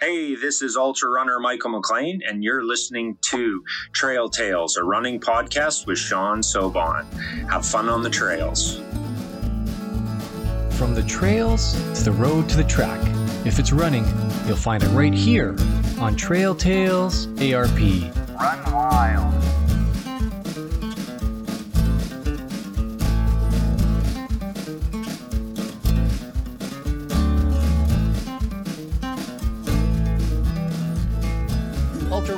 Hey, this is ultra runner Michael McLean, and you're listening to Trail Tales, a running podcast with Sean Sobon. Have fun on the trails. From the trails to the road to the track. If it's running, you'll find it right here on Trail Tales ARP. Run wild.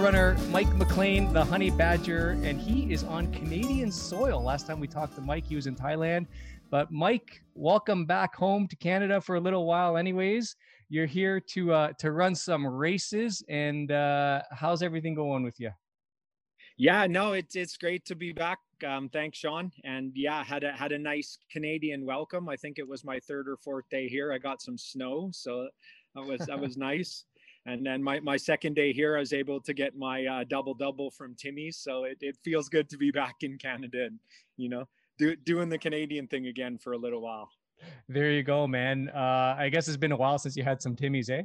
Runner Mike McLean, the Honey Badger, and he is on Canadian soil. Last time we talked to Mike, he was in Thailand. But Mike, welcome back home to Canada for a little while, anyways. You're here to uh, to run some races, and uh, how's everything going with you? Yeah, no, it's it's great to be back. Um, thanks, Sean. And yeah, had a had a nice Canadian welcome. I think it was my third or fourth day here. I got some snow, so that was that was nice. And then my, my second day here, I was able to get my uh, double double from Timmy. So it, it feels good to be back in Canada and, you know, do, doing the Canadian thing again for a little while. There you go, man. Uh, I guess it's been a while since you had some Timmys, eh?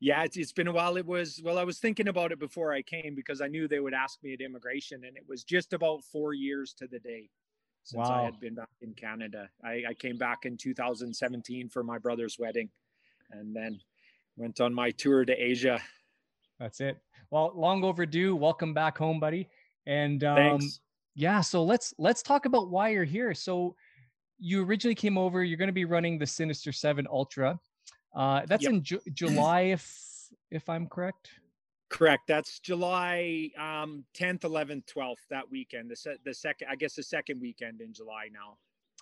Yeah, it's, it's been a while. It was, well, I was thinking about it before I came because I knew they would ask me at immigration and it was just about four years to the day since wow. I had been back in Canada. I, I came back in 2017 for my brother's wedding. And then went on my tour to Asia. That's it. Well, long overdue. Welcome back home, buddy. And um, Thanks. yeah, so let's let's talk about why you're here. So you originally came over. You're going to be running the Sinister Seven Ultra. Uh, that's yep. in Ju- July, if if I'm correct. Correct. That's July um, 10th, 11th, 12th. That weekend. The se- the second, I guess, the second weekend in July now.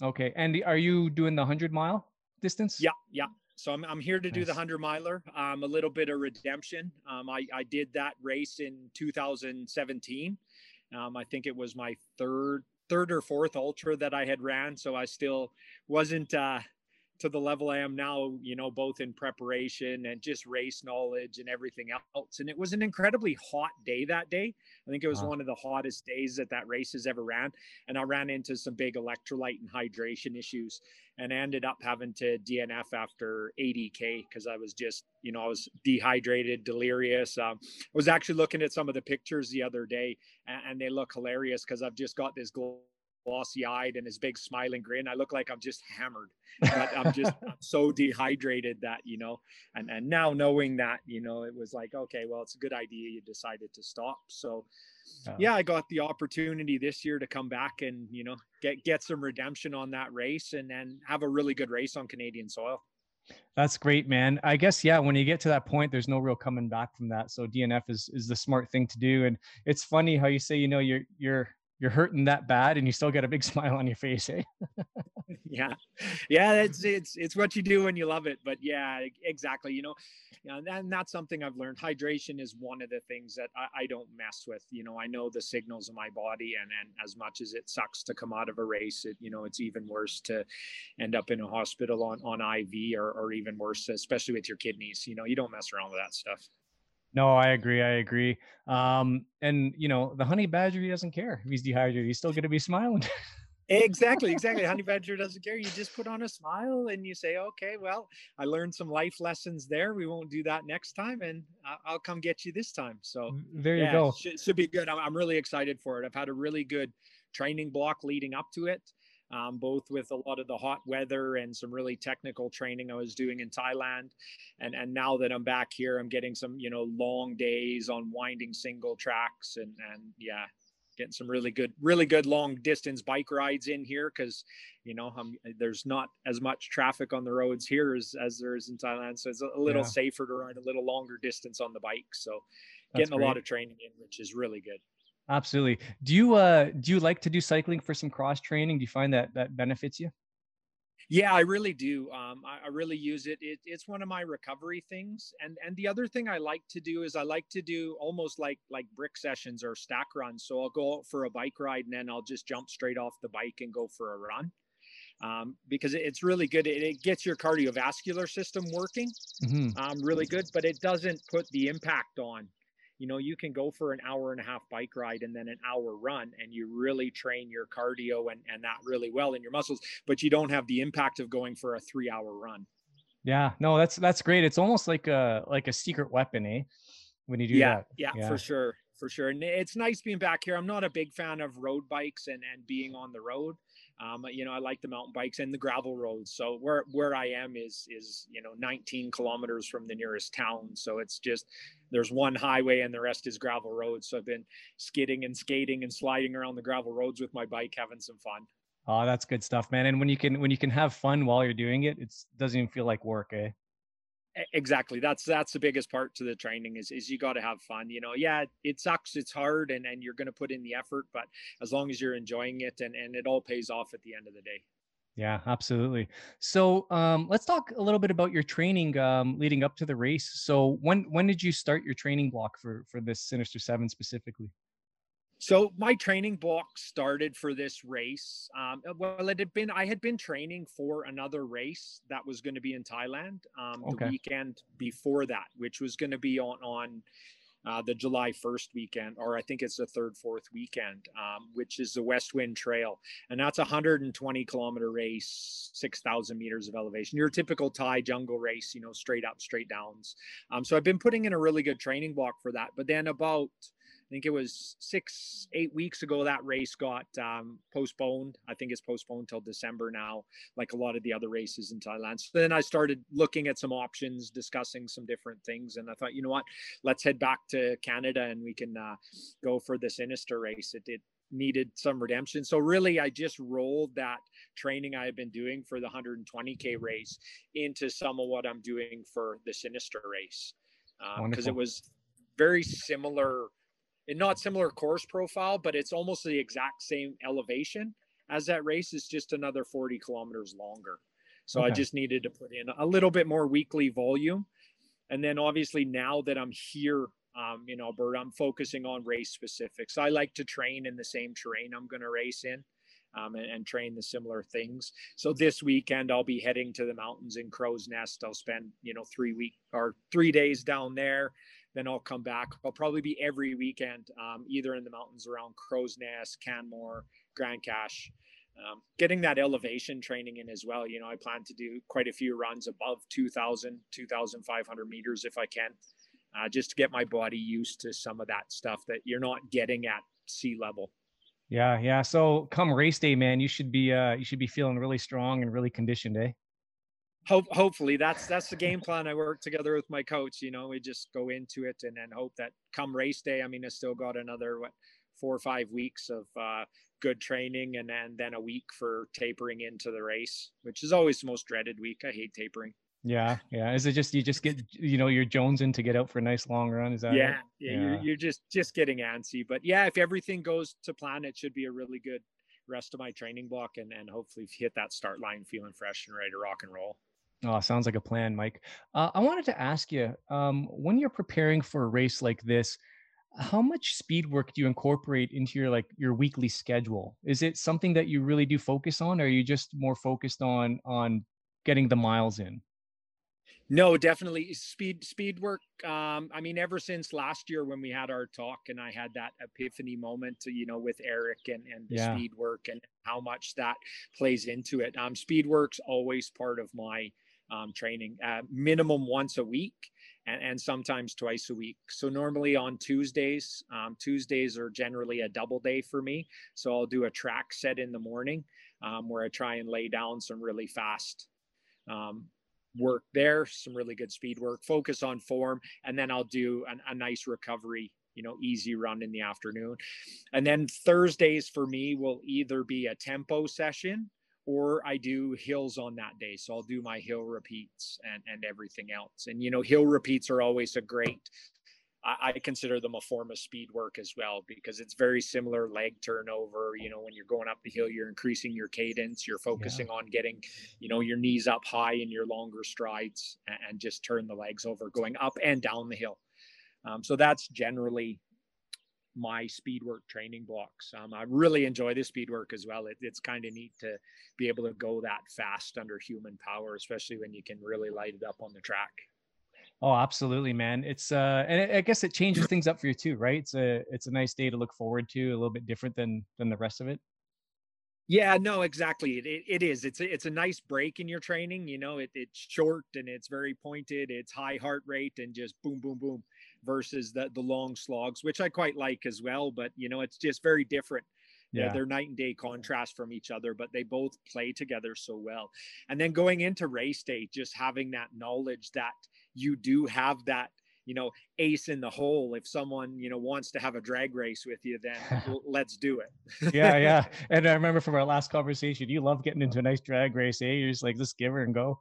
Okay. And are you doing the hundred mile distance? Yeah. Yeah. So I'm, I'm here to do the 100 miler, um, a little bit of redemption. Um, I, I did that race in 2017. Um, I think it was my third, third or fourth ultra that I had ran. So I still wasn't, uh, to the level I am now, you know, both in preparation and just race knowledge and everything else. And it was an incredibly hot day that day. I think it was wow. one of the hottest days that that race has ever ran. And I ran into some big electrolyte and hydration issues and I ended up having to DNF after 80K because I was just, you know, I was dehydrated, delirious. Um, I was actually looking at some of the pictures the other day and, and they look hilarious because I've just got this glow glossy eyed and his big smiling grin. I look like I'm just hammered, but I'm just I'm so dehydrated that, you know, and, and now knowing that, you know, it was like, okay, well, it's a good idea. You decided to stop. So yeah, I got the opportunity this year to come back and, you know, get, get some redemption on that race and then have a really good race on Canadian soil. That's great, man. I guess yeah. When you get to that point, there's no real coming back from that. So DNF is is the smart thing to do. And it's funny how you say, you know, you're you're you're hurting that bad and you still get a big smile on your face eh? yeah. Yeah it's it's it's what you do when you love it but yeah exactly you know and that's something i've learned. Hydration is one of the things that I, I, don't mess with you know i know the signals of my body and and as much as it sucks to come out of a race it you know it's even worse to end up in a hospital on on iv or, or even worse especially with your kidneys you know you don't mess around with that stuff no, I agree. I agree. Um, and you know, the honey badger, he doesn't care if he's dehydrated. He's still going to be smiling. exactly, exactly. Honey badger doesn't care. You just put on a smile and you say, "Okay, well, I learned some life lessons there. We won't do that next time, and I'll come get you this time." So there you yeah, go. Should, should be good. I'm, I'm really excited for it. I've had a really good training block leading up to it um, both with a lot of the hot weather and some really technical training I was doing in Thailand. And, and now that I'm back here, I'm getting some, you know, long days on winding single tracks and, and yeah, getting some really good, really good long distance bike rides in here. Cause you know, I'm, there's not as much traffic on the roads here as, as there is in Thailand. So it's a, little yeah. safer to ride a little longer distance on the bike. So That's getting great. a lot of training in, which is really good. Absolutely. Do you uh do you like to do cycling for some cross training? Do you find that that benefits you? Yeah, I really do. Um, I, I, really use it. it. It's one of my recovery things. And and the other thing I like to do is I like to do almost like like brick sessions or stack runs. So I'll go out for a bike ride and then I'll just jump straight off the bike and go for a run. Um, because it's really good. It, it, gets your cardiovascular system working mm-hmm. um, really good, but it doesn't put the impact on you know you can go for an hour and a half bike ride and then an hour run and you really train your cardio and, and that really well in your muscles but you don't have the impact of going for a three hour run Yeah, no, that's that's great. It's almost like a like a secret weapon, eh? When you do yeah, that. Yeah, yeah, for sure, for sure. And it's nice being back here. I'm not a big fan of road bikes and and being on the road. Um, you know, I like the mountain bikes and the gravel roads. So where where I am is is you know 19 kilometers from the nearest town. So it's just there's one highway and the rest is gravel roads. So I've been skidding and skating and sliding around the gravel roads with my bike, having some fun. Oh, that's good stuff, man. And when you can when you can have fun while you're doing it, it doesn't even feel like work, eh? Exactly that's that's the biggest part to the training is is you got to have fun you know yeah it sucks it's hard and and you're going to put in the effort but as long as you're enjoying it and and it all pays off at the end of the day. Yeah absolutely. So um let's talk a little bit about your training um leading up to the race. So when when did you start your training block for for this sinister seven specifically so my training block started for this race. Um, uh, well, it had been I had been training for another race that was going to be in Thailand um, okay. the weekend before that, which was going to be on on uh, the July 1st weekend, or I think it's the third, fourth weekend, um, which is the West Wind Trail. And that's a 120 kilometer race, 6,000 meters of elevation. Your typical Thai jungle race, you know, straight up, straight downs. Um, so I've been putting in a really good training block for that. But then about I think it was six, eight weeks ago that race got um, postponed. I think it's postponed till December now, like a lot of the other races in Thailand. So then I started looking at some options, discussing some different things, and I thought, you know what, let's head back to Canada and we can uh, go for the Sinister race. It, it needed some redemption. So really, I just rolled that training I had been doing for the 120k race into some of what I'm doing for the Sinister race because um, it was very similar not similar course profile, but it's almost the exact same elevation as that race. is just another 40 kilometers longer. So okay. I just needed to put in a little bit more weekly volume. And then obviously now that I'm here um, in Alberta, I'm focusing on race specifics. I like to train in the same terrain I'm going to race in. Um, and, and, train the similar things. So this weekend I'll be heading to the mountains in Crowsnest. I'll spend you know three week or three days down there, then I'll come back. I'll probably be every weekend, um, either in the mountains around Crowsnest, Canmore, Grande Cache. Um, getting that elevation training in as well. You know, I plan to do quite a few runs above 2,000, 2,500 meters if I can, uh, just to get my body used to some of that stuff that you're not getting at sea level. Yeah, yeah. So come race day, man, you should be uh you should be feeling really strong and really conditioned, eh? Hope hopefully that's that's the game plan i work together with my coach you know we just go into it and then hope that come race day i mean i still got another what four or five weeks of uh, good training and then then a week for tapering into the race which is always the most dreaded week. I hate tapering. Yeah yeah. Is it just you just get you know your jones in to get out for a nice long run is that yeah yeah, yeah. You're, you're just just getting antsy but yeah if everything goes to plan it should be a really good rest of my training block and and hopefully hit that start line feeling fresh and ready to rock and roll Oh, sounds like a plan, Mike. Uh, I wanted to ask you um, when you're preparing for a race like this, how much speed work do you incorporate into your like your weekly schedule? Is it something that you really do focus on, or are you just more focused on on getting the miles in? No, definitely speed speed work. Um, I mean, ever since last year when we had our talk and I had that epiphany moment, you know, with Eric and and the yeah. speed work and how much that plays into it. Um, speed work's always part of my um, training, uh, minimum once a week and, and, sometimes twice a week. So normally on Tuesdays, um, Tuesdays are generally a double day for me. So I'll do a track set in the morning um, where I try and lay down some really fast um, work there, some really good speed work, focus on form, and then I'll do an, a nice recovery you know easy run in the afternoon and then thursdays for me will either be a tempo session or I do hills on that day. So I'll do my hill repeats and, and everything else. And, you know, hill repeats are always a great, I, I consider them a form of speed work as well, because it's very similar leg turnover. You know, when you're going up the hill, you're increasing your cadence, you're focusing yeah. on getting, you know, your knees up high in your longer strides and, and just turn the legs over going up and down the hill. Um, so that's generally my speed work training blocks. Um, I really enjoy the speed work as well. It, it's kind of neat to be able to go that fast under human power, especially when you can really light it up on the track. Oh, absolutely, man. It's uh, and I guess it changes things up for you too, right? It's a it's a nice day to look forward to, a little bit different than than the rest of it. Yeah, no, exactly. It, it, it is. It's a, it's a nice break in your training. You know, it, it's short and it's very pointed. It's high heart rate and just boom, boom, boom versus the, the long slogs, which I quite like as well. But, you know, it's just very different. Yeah. They're, they're night and day contrast from each other, but they both play together so well. And then going into race day, just having that knowledge that you do have that you know ace in the hole if someone you know wants to have a drag race with you then let's do it yeah yeah and i remember from our last conversation you love getting into a nice drag race eh you're just like just give her and go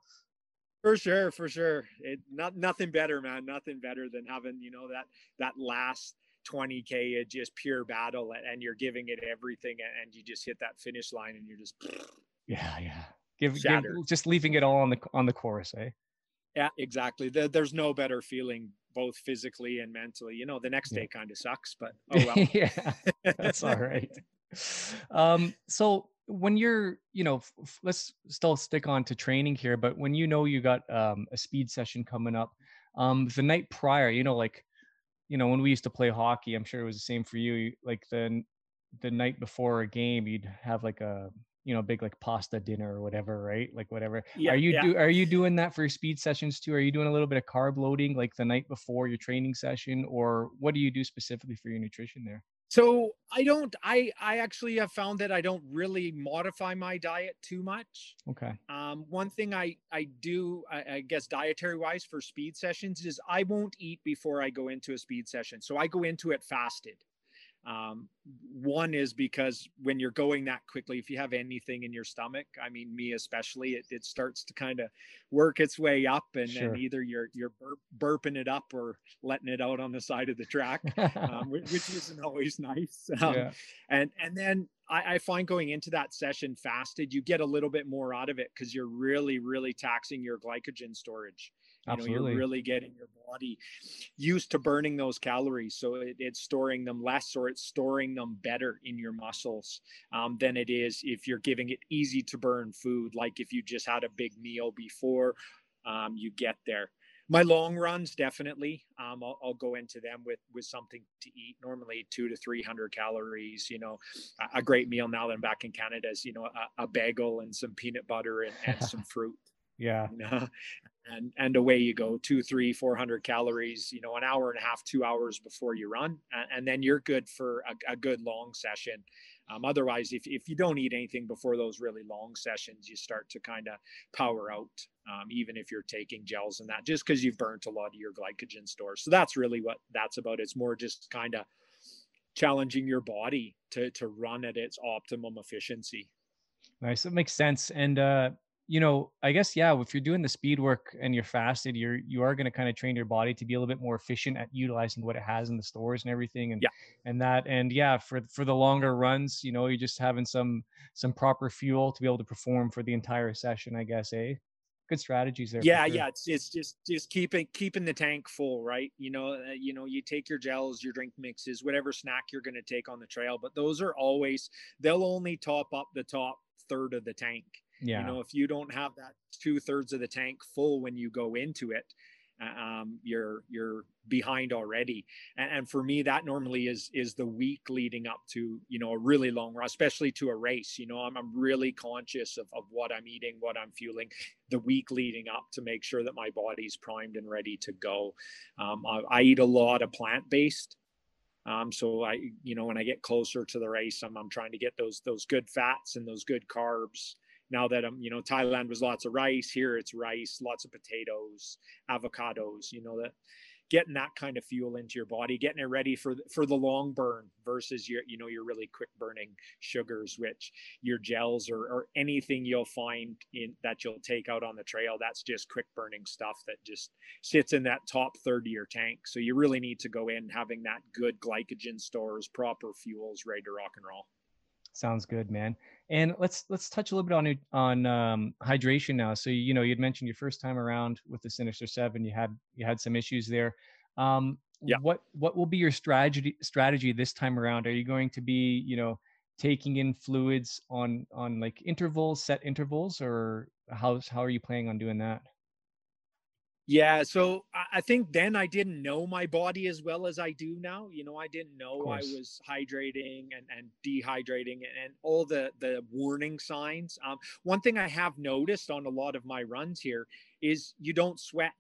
for sure for sure it not nothing better man nothing better than having you know that that last 20k of just pure battle and you're giving it everything and you just hit that finish line and you're just yeah yeah give, give just leaving it all on the on the course eh yeah exactly there's no better feeling both physically and mentally. You know, the next day kind of sucks, but oh well. yeah, that's all right. Um, so when you're, you know, f- let's still stick on to training here, but when you know you got um, a speed session coming up, um, the night prior, you know, like, you know, when we used to play hockey, I'm sure it was the same for you. Like the the night before a game, you'd have like a you know big like pasta dinner or whatever right like whatever yeah, are you yeah. do are you doing that for your speed sessions too are you doing a little bit of carb loading like the night before your training session or what do you do specifically for your nutrition there so i don't i i actually have found that i don't really modify my diet too much. Okay. Um one thing i i do I, I guess dietary wise for speed sessions is i won't eat before i go into a speed session. So i go into it fasted um, one is because when you're going that quickly, if you have anything in your stomach, I mean, me especially, it, it starts to kind of work its way up, and, sure. and either you're you're burp, burping it up or letting it out on the side of the track, um, which, which, isn't always nice. Um, yeah. And and then I, I, find going into that session fasted, you get a little bit more out of it because you're really really taxing your glycogen storage. You know, you're really getting your body used to burning those calories. So it, it's storing them less or it's storing them better in your muscles um, than it is if you're giving it easy to burn food. Like if you just had a big meal before um, you get there. My long runs, definitely. Um, I'll, I'll, go into them with with something to eat. Normally, two to three hundred calories. You know, a, a, great meal now that I'm back in Canada is you know a, a bagel and some peanut butter and, and some fruit. Yeah. You know? And and away you go two three four hundred calories you know an hour and a half two hours before you run and, then you're good for a, a good long session. Um, otherwise if, if you don't eat anything before those really long sessions you start to kind of power out um, even if you're taking gels and that just because you've burnt a lot of your glycogen stores. So that's really what that's about it's more just kind of challenging your body to to run at its optimum efficiency. Nice. That makes sense. And uh you know, I guess yeah, if you're doing the speed work and you're fasted, you're you are going to kind of train your body to be a little bit more efficient at utilizing what it has in the stores and everything and yeah. and that and yeah, for for the longer runs, you know, you're just having some some proper fuel to be able to perform for the entire session, I guess, eh? Good strategies there. Yeah, sure. yeah, it's, it's just just keeping keeping the tank full, right? You know, uh, you know, you take your gels, your drink mixes, whatever snack you're going to take on the trail, but those are always they'll only top up the top third of the tank yeah. You know, if you don't have that two thirds of the tank full when you go into it, uh, um, you're you're behind already. And, and, for me, that normally is is the week leading up to you know a really long run, especially to a race. You know, I'm I'm really conscious of of what I'm eating, what I'm fueling, the week leading up to make sure that my body's primed and ready to go. Um, I, I eat a lot of plant based. Um, so I, you know, when I get closer to the race, I'm, I'm trying to get those those good fats and those good carbs now that I'm, you know, Thailand was lots of rice. Here it's rice, lots of potatoes, avocados. You know that getting that kind of fuel into your body, getting it ready for for the long burn versus your, you know, your really quick burning sugars, which your gels or, or anything you'll find in that you'll take out on the trail. That's just quick burning stuff that just sits in that top third of your tank. So you really need to go in having that good glycogen stores, proper fuels, ready to rock and roll. Sounds good, man. And let's let's touch a little bit on on um, hydration now. So you know you'd mentioned your first time around with the Sinister Seven, you had you had some issues there. Um, yeah. What what will be your strategy strategy this time around? Are you going to be you know taking in fluids on on like intervals, set intervals, or how's how are you planning on doing that? Yeah, so I think then I didn't know my body as well as I do now. You know, I didn't know I was hydrating and, and dehydrating and, and all the the warning signs. Um, one thing I have noticed on a lot of my runs here is you don't sweat.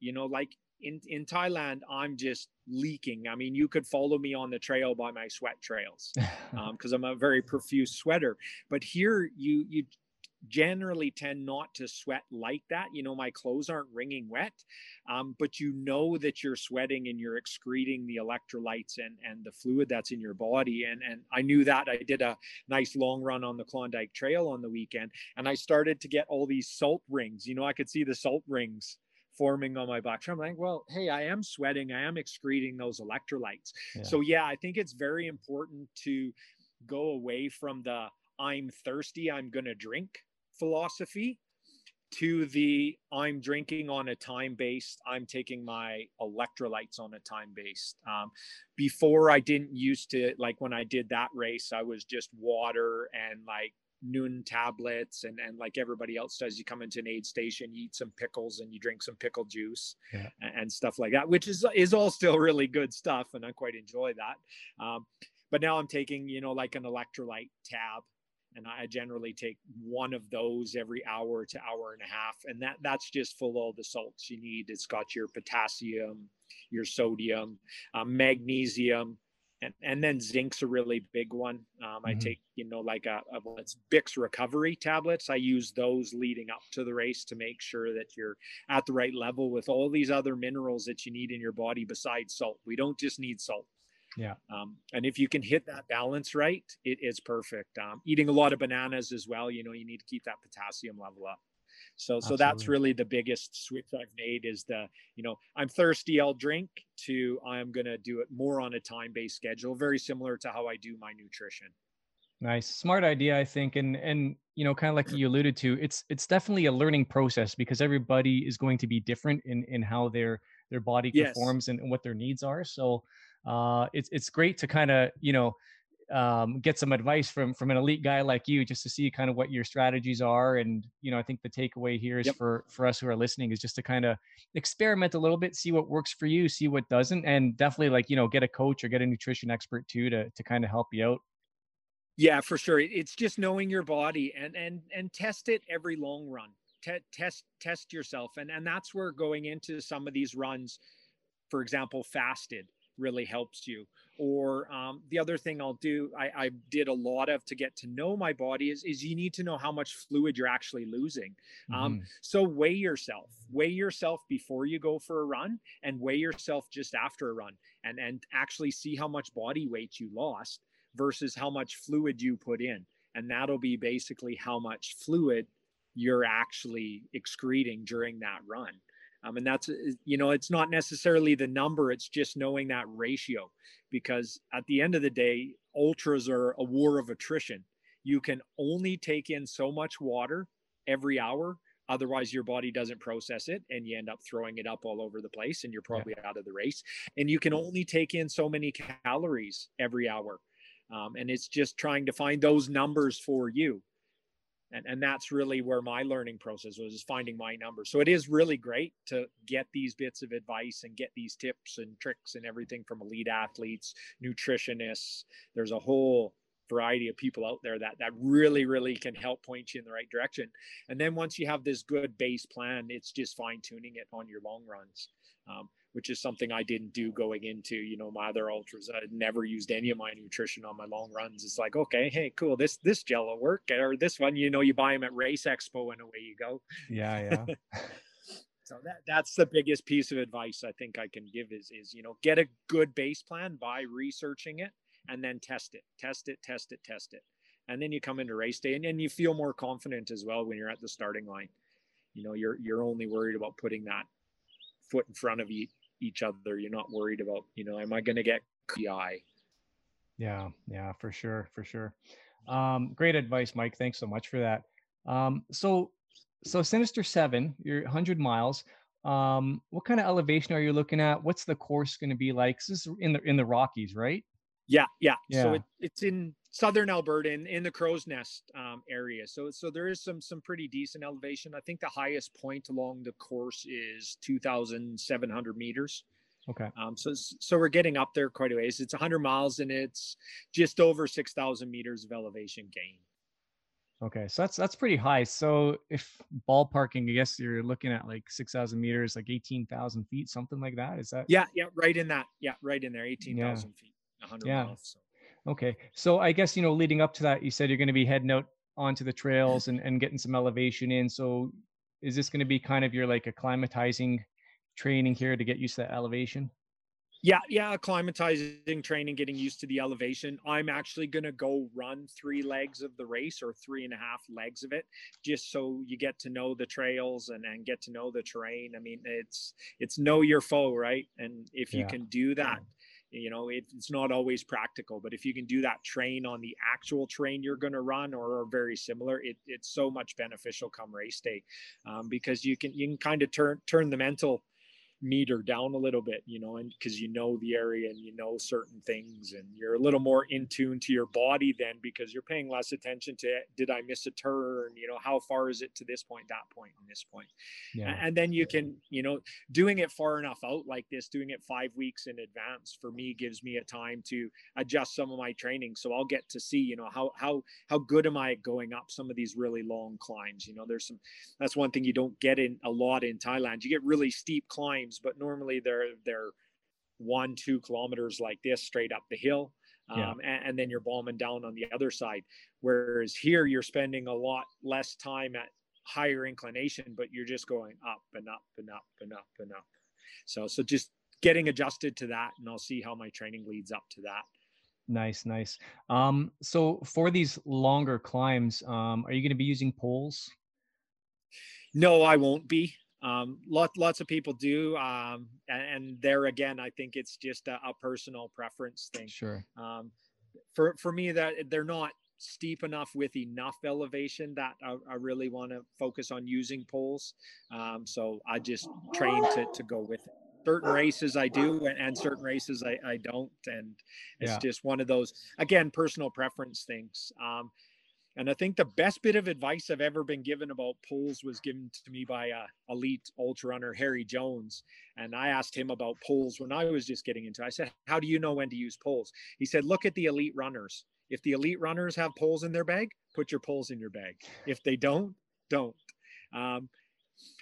You know, like in in Thailand, I'm just leaking. I mean, you could follow me on the trail by my sweat trails because um, I'm a very profuse sweater. But here, you you generally tend not to sweat like that. You know, my clothes aren't wringing wet, um, but you know that you're sweating and you're excreting the electrolytes and, and the fluid that's in your body. And, and I knew that. I did a nice long run on the Klondike Trail on the weekend, and I started to get all these salt rings. You know, I could see the salt rings forming on my back. I'm like, well, hey, I am sweating. I am excreting those electrolytes. Yeah. So, yeah, I think it's very important to go away from the I'm thirsty, I'm going to drink philosophy to the I'm drinking on a time based, I'm taking my electrolytes on a time based. Um, before I didn't used to, like when I did that race, I was just water and like Nuun tablets and, and like everybody else does, you come into an aid station, you eat some pickles and you drink some pickle juice yeah. and, and, stuff like that, which is, is all still really good stuff. And I quite enjoy that. Um, but now I'm taking, you know, like an electrolyte tab and I generally take one of those every hour to hour and a half, and that that's just full of all the salts you need. It's got your potassium, your sodium, um, magnesium, and and then zinc's a really big one. Um, mm-hmm. I take you know like a, a it's Bix recovery tablets. I use those leading up to the race to make sure that you're at the right level with all these other minerals that you need in your body besides salt. We don't just need salt. Yeah. Um, and if you can hit that balance right, it is perfect. Um, eating a lot of bananas as well, you know, you need to keep that potassium level up. So, Absolutely. so that's really the biggest switch I've made is the, you know, I'm thirsty, I'll drink to I'm going to do it more on a time based schedule, very similar to how I do my nutrition. Nice, smart idea, I think, and and you know, kind of like you alluded to, it's it's definitely a learning process because everybody is going to be different in in how their their body yes. performs and, and what their needs are. So, uh, it's it's great to kind of you know um, get some advice from from an elite guy like you just to see kind of what your strategies are. And you know i think the takeaway here is yep. for for us who are listening is just to kind of experiment a little bit see what works for you see what doesn't and definitely like you know get a coach or get a nutrition expert too to to kind of help you out. Yeah for sure. It's just knowing your body and and and test it every long run. T- test test yourself. And and that's where going into some of these runs for example fasted really helps you. Or um, the other thing I'll do, I, I, did a lot of to get to know my body is, is you need to know how much fluid you're actually losing. Um, mm-hmm. Um, so weigh yourself, weigh yourself before you go for a run and weigh yourself just after a run and, and actually see how much body weight you lost versus how much fluid you put in. And that'll be basically how much fluid you're actually excreting during that run. Um, and that's, uh, you know, it's not necessarily the number, it's just knowing that ratio. Because at the end of the day, ultras are a war of attrition. You can only take in so much water every hour. Otherwise, your body doesn't process it and you end up throwing it up all over the place and you're probably yeah. out of the race. And you can only take in so many calories every hour. Um, and it's just trying to find those numbers for you and and that's really where my learning process was is finding my numbers so it is really great to get these bits of advice and get these tips and tricks and everything from elite athletes nutritionists. There's a whole variety of people out there that that really really can help point you in the right direction. And then once you have this good base plan it's just fine tuning it on your long runs. Um, which is something I didn't do going into, you know, my other ultras. I never used any of my nutrition on my long runs. It's like, okay, hey, cool, this this gel will work, or this one, you know, you buy them at Race Expo and away you go. Yeah, yeah. so that that's the biggest piece of advice I think I can give is is you know get a good base plan by researching it and then test it, test it, test it, test it, and then you come into race day and, and you feel more confident as well when you're at the starting line. You know, you're you're only worried about putting that foot in front of you each other. You're not worried about, you know, am I going to get PI? Yeah, yeah, for sure, for sure. Um, great advice, Mike. Thanks so much for that. Um, so, so Sinister Seven, you're 100 miles. Um, what kind of elevation are you looking at? What's the course going to be like? This is in the in the Rockies, right? Yeah, yeah. yeah. So it, it's in southern Alberta in, in the Crowsnest um, area. So so there is some some pretty decent elevation. I think the highest point along the course is 2,700 meters. Okay. Um, so so we're getting up there quite a ways. It's 100 miles and it's just over 6,000 meters of elevation gain. Okay, so that's that's pretty high. So if ballparking, I guess you're looking at like six thousand meters, like eighteen thousand feet, something like that. Is that? Yeah, yeah, right in that. Yeah, right in there, eighteen thousand yeah. feet, hundred yeah. miles. So. Okay, so I guess you know, leading up to that, you said you're going to be heading out onto the trails and and getting some elevation in. So is this going to be kind of your like acclimatizing training here to get used to that elevation? Yeah, yeah, acclimatizing training, getting used to the elevation. I'm actually gonna go run three legs of the race or three and a half legs of it, just so you get to know the trails and, and get to know the terrain. I mean, it's it's know your foe, right? And if you can do that, you know, it, it's not always practical, but if you can do that train on the actual train you're going to run or, or very similar, it, it's so much beneficial come race day um, because you can you can kind of turn turn the mental meter down a little bit, you know, and because you know the area and you know certain things and you're a little more in tune to your body then because you're paying less attention to did I miss a turn, you know, how far is it to this point, that point, and this point. Yeah. And then you can, you know, doing it far enough out like this, doing it five weeks in advance for me gives me a time to adjust some of my training. So I'll get to see, you know, how how how good am I at going up some of these really long climbs. You know, there's some that's one thing you don't get in a lot in Thailand. You get really steep climbs but normally they're they're one two kilometers like this straight up the hill. Um, yeah. and, and, then you're bombing down on the other side. Whereas here you're spending a lot less time at higher inclination, but you're just going up and up and up and up and up. So so just getting adjusted to that, and I'll see how my training leads up to that. Nice, nice. Um, so for these longer climbs, um, are you going to be using poles? No, I won't be. Um, lot, lots of people do. Um, and, and, there again, I think it's just a, a personal preference thing. Sure. Um, for, for me that they're not steep enough with enough elevation that I, I really want to focus on using poles. Um, so I just train to, to go with it certain races I do and, certain races I, I don't. And it's yeah. just one of those, again, personal preference things. Um, and I think the best bit of advice I've ever been given about poles was given to me by a elite ultra runner, Harry Jones. And I asked him about poles when I was just getting into it. I said, How do you know when to use poles? He said, Look at the elite runners. If the elite runners have poles in their bag, put your poles in your bag. If they don't, don't. Um,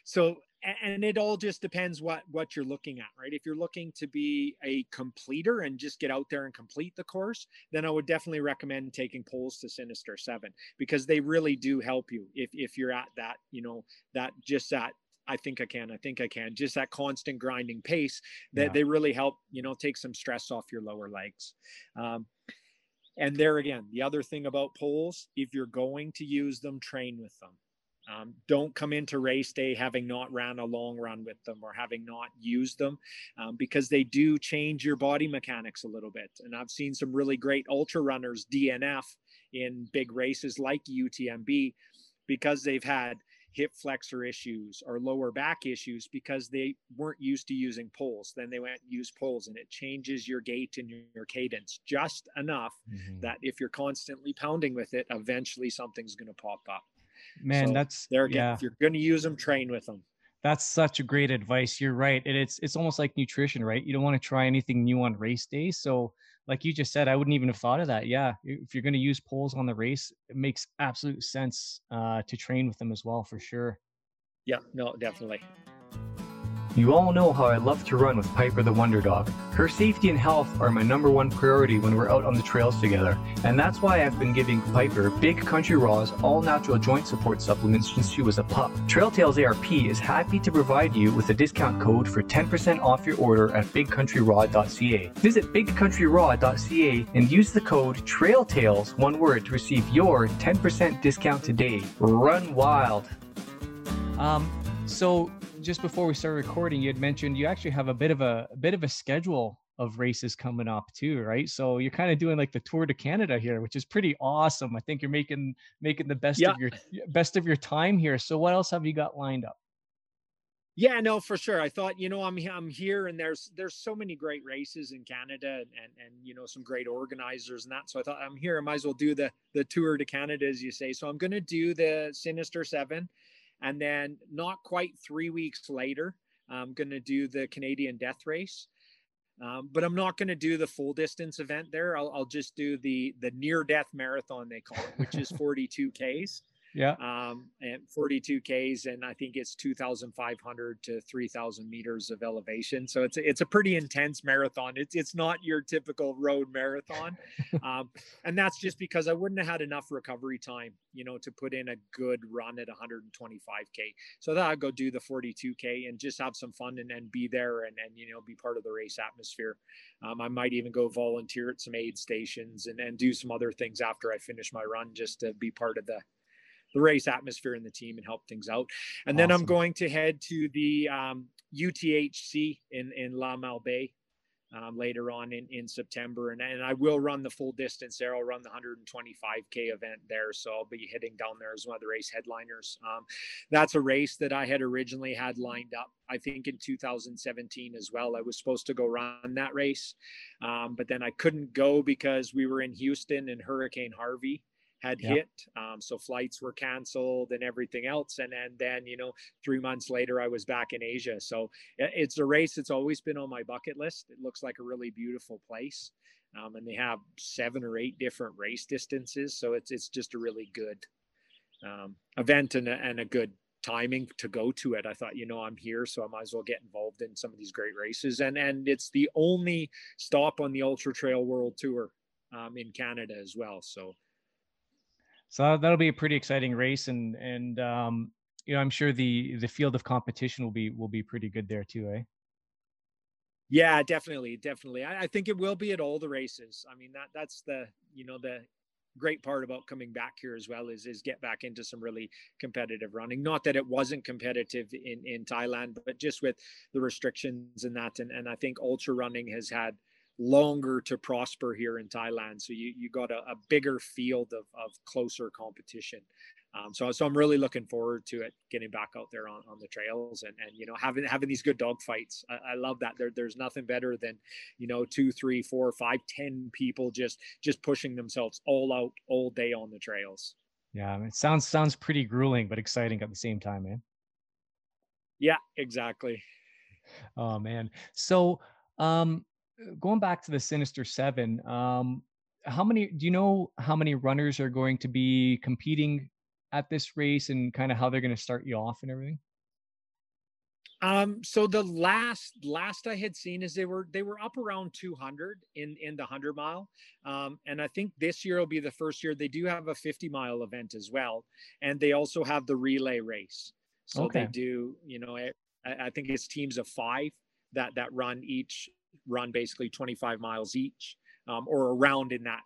so and it all just depends what what you're looking at right if you're looking to be a completer and just get out there and complete the course then i would definitely recommend taking poles to sinister 7 because they really do help you if if you're at that you know that just that I think I can. I think I can. Just that constant grinding pace that yeah. they really help, you know, take some stress off your lower legs. Um, and there again, the other thing about poles, if you're going to use them, train with them. Um, don't come into race day having not ran a long run with them or having not used them um, because they do change your body mechanics a little bit. And I've seen some really great ultra runners DNF in big races like UTMB because they've had hip flexor issues or lower back issues because they weren't used to using poles. Then they went and used poles and it changes your gait and your cadence just enough mm-hmm. that if you're constantly pounding with it, eventually something's going to pop up. Man, so that's there again. Yeah. If you're going to use them, train with them. That's such a great advice. You're right. And it's it's almost like nutrition, right? You don't want to try anything new on race day. So like you just said, I wouldn't even have thought of that. Yeah. If you're going to use poles on the race, it makes absolute sense uh, to train with them as well for sure. Yeah, no, definitely. You all know how I love to run with Piper the Wonder Dog. Her safety and health are my number one priority when we're out on the trails together, and that's why I've been giving Piper Big Country Raw's all natural joint support supplements since she was a pup. Trail Tales ARP is happy to provide you with a discount code for 10% off your order at bigcountryraw.ca. Visit bigcountryraw.ca and use the code TRAILTAILS, one word, to receive your 10% discount today. Run wild. Um, so just before we started recording, you had mentioned you actually have a bit of a, a bit of a schedule of races coming up too, right? So you're kind of doing like the Tour de Canada here, which is pretty awesome. I think you're making making the best yeah. of your best of your time here. So what else have you got lined up? Yeah, no, for sure. I thought, you know, I'm I'm here, and there's there's so many great races in Canada, and and, and you know some great organizers and that. So I thought I'm here. I might as well do the the tour to Canada, as you say. So I'm going to do the Sinister Seven, and then not quite three weeks later, I'm going to do the Canadian Death Race. Um, but I'm not going to do the full distance event there. I'll, I'll just do the the near death marathon they call it, which is 42 Ks. Yeah. Um, and 42 Ks, and I think it's 2,500 to 3,000 meters of elevation. So it's it's a pretty intense marathon. It's it's not your typical road marathon, um, and that's just because I wouldn't have had enough recovery time, you know, to put in a good run at 125K. So that I'd go do the 42K and just have some fun and, and be there and and you know be part of the race atmosphere. Um, I might even go volunteer at some aid stations and and do some other things after I finish my run just to be part of the the race atmosphere in the team and help things out. And then I'm going to head to the um, UTHC in in La Malbaie um, later on in, in September. And, and I will run the full distance there. I'll run the 125K event there. So I'll be heading down there as one of the race headliners. Um, that's a race that I had originally had lined up, I think in 2017 as well. I was supposed to go run that race, um, but then I couldn't go because we were in Houston and Hurricane Harvey had yep. hit. Um, so flights were canceled and everything else. And, and then, you know, three months later, I was back in Asia. So it's a race that's always been on my bucket list. It looks like a really beautiful place. Um, and they have seven or eight different race distances. So it's, it's just a really good um, event and a, and a good timing to go to it. I thought, you know, I'm here, so I might as well get involved in some of these great races. And and it's the only stop on the Ultra Trail World Tour um, in Canada as well. So so that'll be a pretty exciting race, and and um, you know I'm sure the the field of competition will be will be pretty good there too, eh? Yeah, definitely, definitely. I, I think it will be at all the races. I mean that that's the you know the great part about coming back here as well is is get back into some really competitive running. Not that it wasn't competitive in in Thailand, but just with the restrictions and that, and and I think ultra running has had longer to prosper here in Thailand. So you you got a, a bigger field of, of closer competition. Um, so so I'm really looking forward to it getting back out there on, on the trails and, and you know having having these good dog fights. I, I love that. There there's nothing better than you know two, three, four, five, ten people just just pushing themselves all out all day on the trails. Yeah, it sounds sounds pretty grueling but exciting at the same time, man. Yeah, exactly. Oh man. So um going back to the Sinister Seven, um, how many do you know how many runners are going to be competing at this race and kind of how they're going to start you off and everything? Um, so the last last I had seen is they were they were up around 200 in in the 100 mile, um, and I think this year will be the first year they do have a 50 mile event as well, and they also have the relay race. So okay. they do, you know, I, I think it's teams of five that that run each run basically 25 miles each um, or around in that.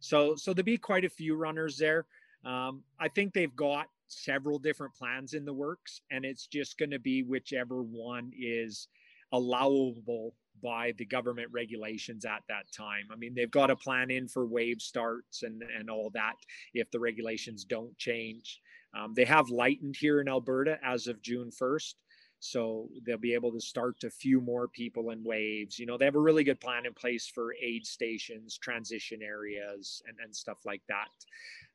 So, so there'll be quite a few runners there. Um, I think they've got several different plans in the works, and it's just going to be whichever one is allowable by the government regulations at that time. I mean, they've got a plan in for wave starts and, and all that if the regulations don't change. Um, they have lightened here in Alberta as of June 1st. So they'll be able to start a few more people in waves. You know, they have a really good plan in place for aid stations, transition areas, and, and stuff like that.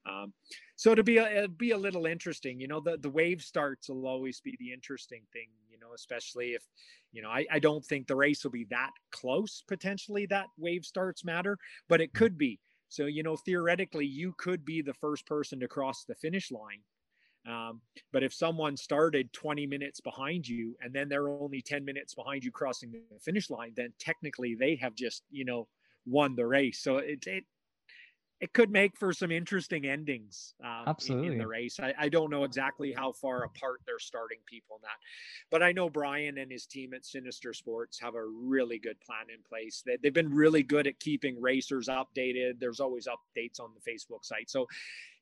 Um, so to be a, be a little interesting. You know, the, the wave starts will always be the interesting thing, you know, especially if, you know, I, I don't think the race will be that close potentially that wave starts matter, but it could be. So, you know, theoretically, you could be the first person to cross the finish line um, but if someone started 20 minutes behind you and then they're only 10 minutes behind you crossing the finish line, then technically they have just, you know, won the race. So it, it, it could make for some interesting endings um, Absolutely. In, in, the race. I, I, don't know exactly how far apart they're starting people in that, but I know Brian and his team at Sinister Sports have a really good plan in place. They, they've been really good at keeping racers updated. There's always updates on the Facebook site. So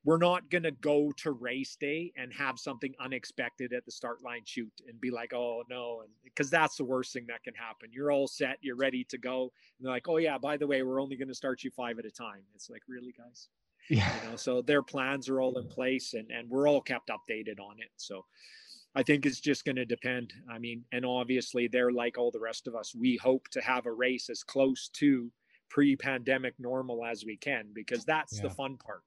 we're not going to go to race day and have something unexpected at the start line shoot and be like, oh no, and because that's the worst thing that can happen. You're all set, you're ready to go, and they're like, oh yeah, by the way, we're only going to start you five at a time. It's like, really, guys? Yeah. You know, so their plans are all in place, and and we're all kept updated on it. So. I think it's just going to depend. I mean, and obviously they're like all the rest of us. We hope to have a race as close to pre-pandemic normal as we can because that's yeah. the fun part.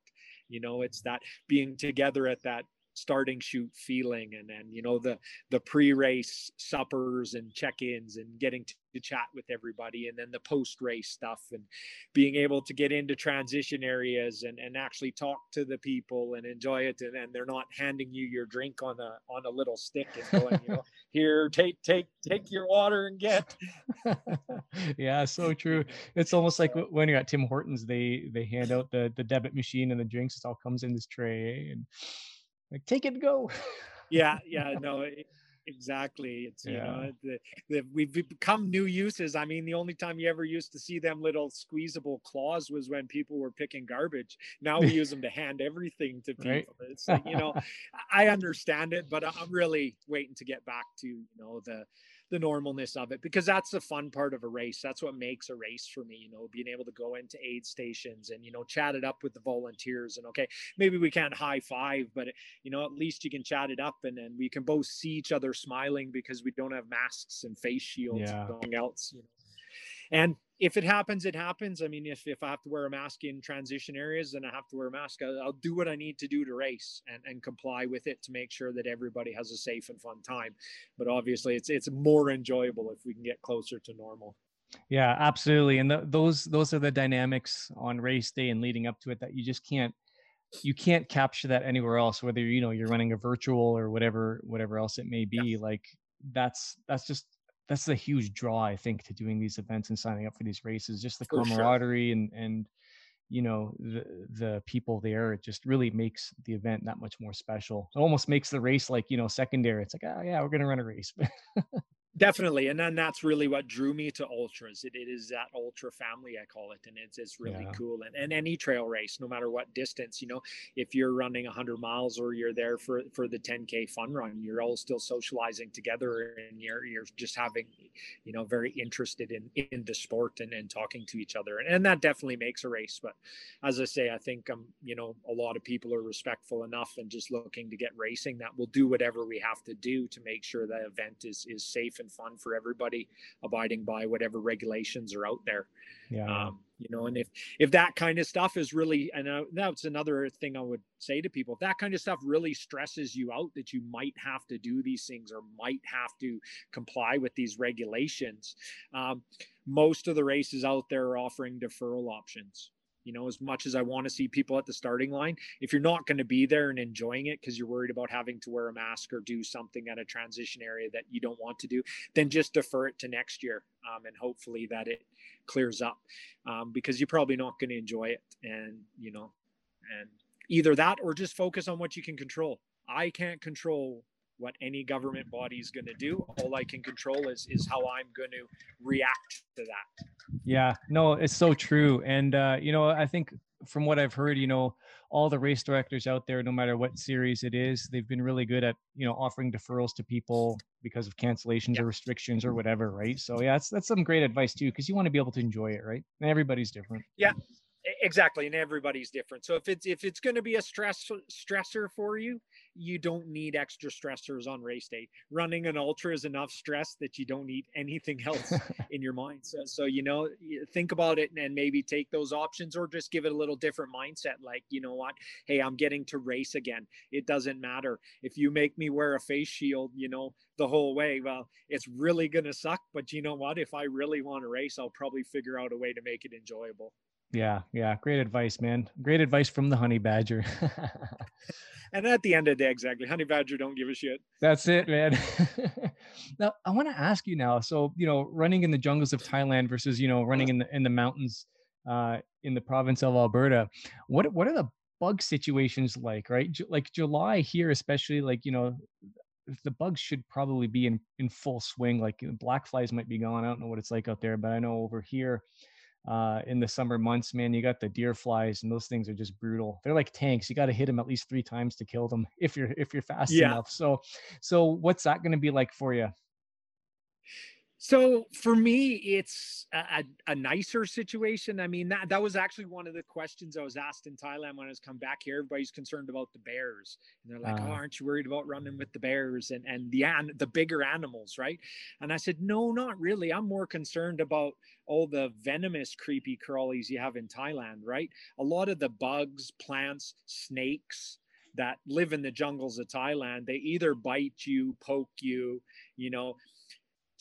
You know, it's that being together at that starting shoot feeling and then you know the the pre-race suppers and check-ins and getting to, to chat with everybody and then the post-race stuff and being able to get into transition areas and, and actually talk to the people and enjoy it and, and they're not handing you your drink on a on a little stick and going you know here take take take your water and get. Yeah so true. It's almost like when you're at tim hortons they they hand out the the debit machine and the drinks it all comes in this tray and like take it go. Yeah yeah no exactly it's you know the, the, we've become new uses i mean the only time you ever used to see them little squeezable claws was when people were picking garbage. Now we use them to hand everything to people right? it's like you know i understand it but i'm really waiting to get back to you know the the normalness of it because that's the fun part of a race. That's what makes a race for me, you know, being able to go into aid stations and, you know, chat it up with the volunteers and okay, maybe we can't high five, but you know, at least you can chat it up and then we can both see each other smiling because we don't have masks and face shields yeah. and anything else, you know. And if it happens, it happens. I mean, if, if I have to wear a mask in transition areas, then I have to wear a mask. I'll, I'll, do what I need to do to race and, and comply with it to make sure that everybody has a safe and fun time. But obviously, it's it's more enjoyable if we can get closer to normal. Yeah, absolutely. And the, those those are the dynamics on race day and leading up to it that you just can't you can't capture that anywhere else. Whether you know you're running a virtual or whatever whatever else it may be, yeah. like that's that's just that's a huge draw i think to doing these events and signing up for these races just the for camaraderie sure. and and you know the the people there it just really makes the event that much more special. It almost makes the race like you know secondary. It's like oh yeah we're gonna run a race definitely and then that's really what drew me to ultras it, it is that ultra family i call it and it's, it's really yeah. cool and, and any trail race no matter what distance you know if you're running 100 miles or you're there for for the 10k fun run you're all still socializing together and you're you're just having you know very interested in in the sport and, and talking to each other and, and that definitely makes a race but as i say i think um you know a lot of people are respectful enough and just looking to get racing that we'll do whatever we have to do to make sure that event is is safe and fun for everybody, abiding by whatever regulations are out there. Yeah. Um, you know, and if if that kind of stuff is really, and uh, that's another thing I would say to people, if that kind of stuff really stresses you out that you might have to do these things or might have to comply with these regulations, um, most of the races out there are offering deferral options you know as much as i want to see people at the starting line if you're not going to be there and enjoying it because you're worried about having to wear a mask or do something at a transition area that you don't want to do then just defer it to next year um, and hopefully that it clears up um, because you're probably not going to enjoy it and you know and either that or just focus on what you can control. I can't control what any government body is going to do. All I can control is is how I'm going to react to that. Yeah, no, it's so true. And uh, you know, I think from what I've heard, you know, all the race directors out there, no matter what series it is, they've been really good at you know offering deferrals to people because of cancellations yeah. or restrictions or whatever, right? So yeah, that's that's some great advice too, because you want to be able to enjoy it, right? And everybody's different. Yeah, exactly and everybody's different so if it's if it's going to be a stress stressor for you you don't need extra stressors on race day. Running an ultra is enough stress that you don't need anything else in your mind. So, so you know think about it and maybe take those options or just give it a little different mindset like you know what? Hey i'm getting to race again. It doesn't matter. If you make me wear a face shield you know the whole way well it's really going to suck but you know what? If i really want to race i'll probably figure out a way to make it enjoyable. Yeah, yeah, great advice, man. Great advice from the honey badger. and at the end of the day, exactly, honey badger don't give a shit. That's it, man. now, I want to ask you now. So, you know, running in the jungles of Thailand versus you know running in the in the mountains uh, in the province of Alberta. What what are the bug situations like? Right, like July here, especially like you know the bugs should probably be in in full swing. Like black flies might be gone. I don't know what it's like out there, but I know over here uh, in the summer months, man, you got the deer flies, and those things are just brutal. They're like tanks. You got to hit them at least three times to kill them if you're if you're fast yeah. enough. So, so what's that going to be like for you? So for me, it's a, a, nicer situation. I mean, that, that was actually one of the questions I was asked in Thailand when I was come back here. Everybody's concerned about the bears. And they're like, uh, oh, aren't you worried about running with the bears and, and the, the bigger animals, right? And I said, no, not really. I'm more concerned about all the venomous creepy crawlies you have in Thailand, right? A lot of the bugs, plants, snakes, that live in the jungles of Thailand, they either bite you, poke you, you know,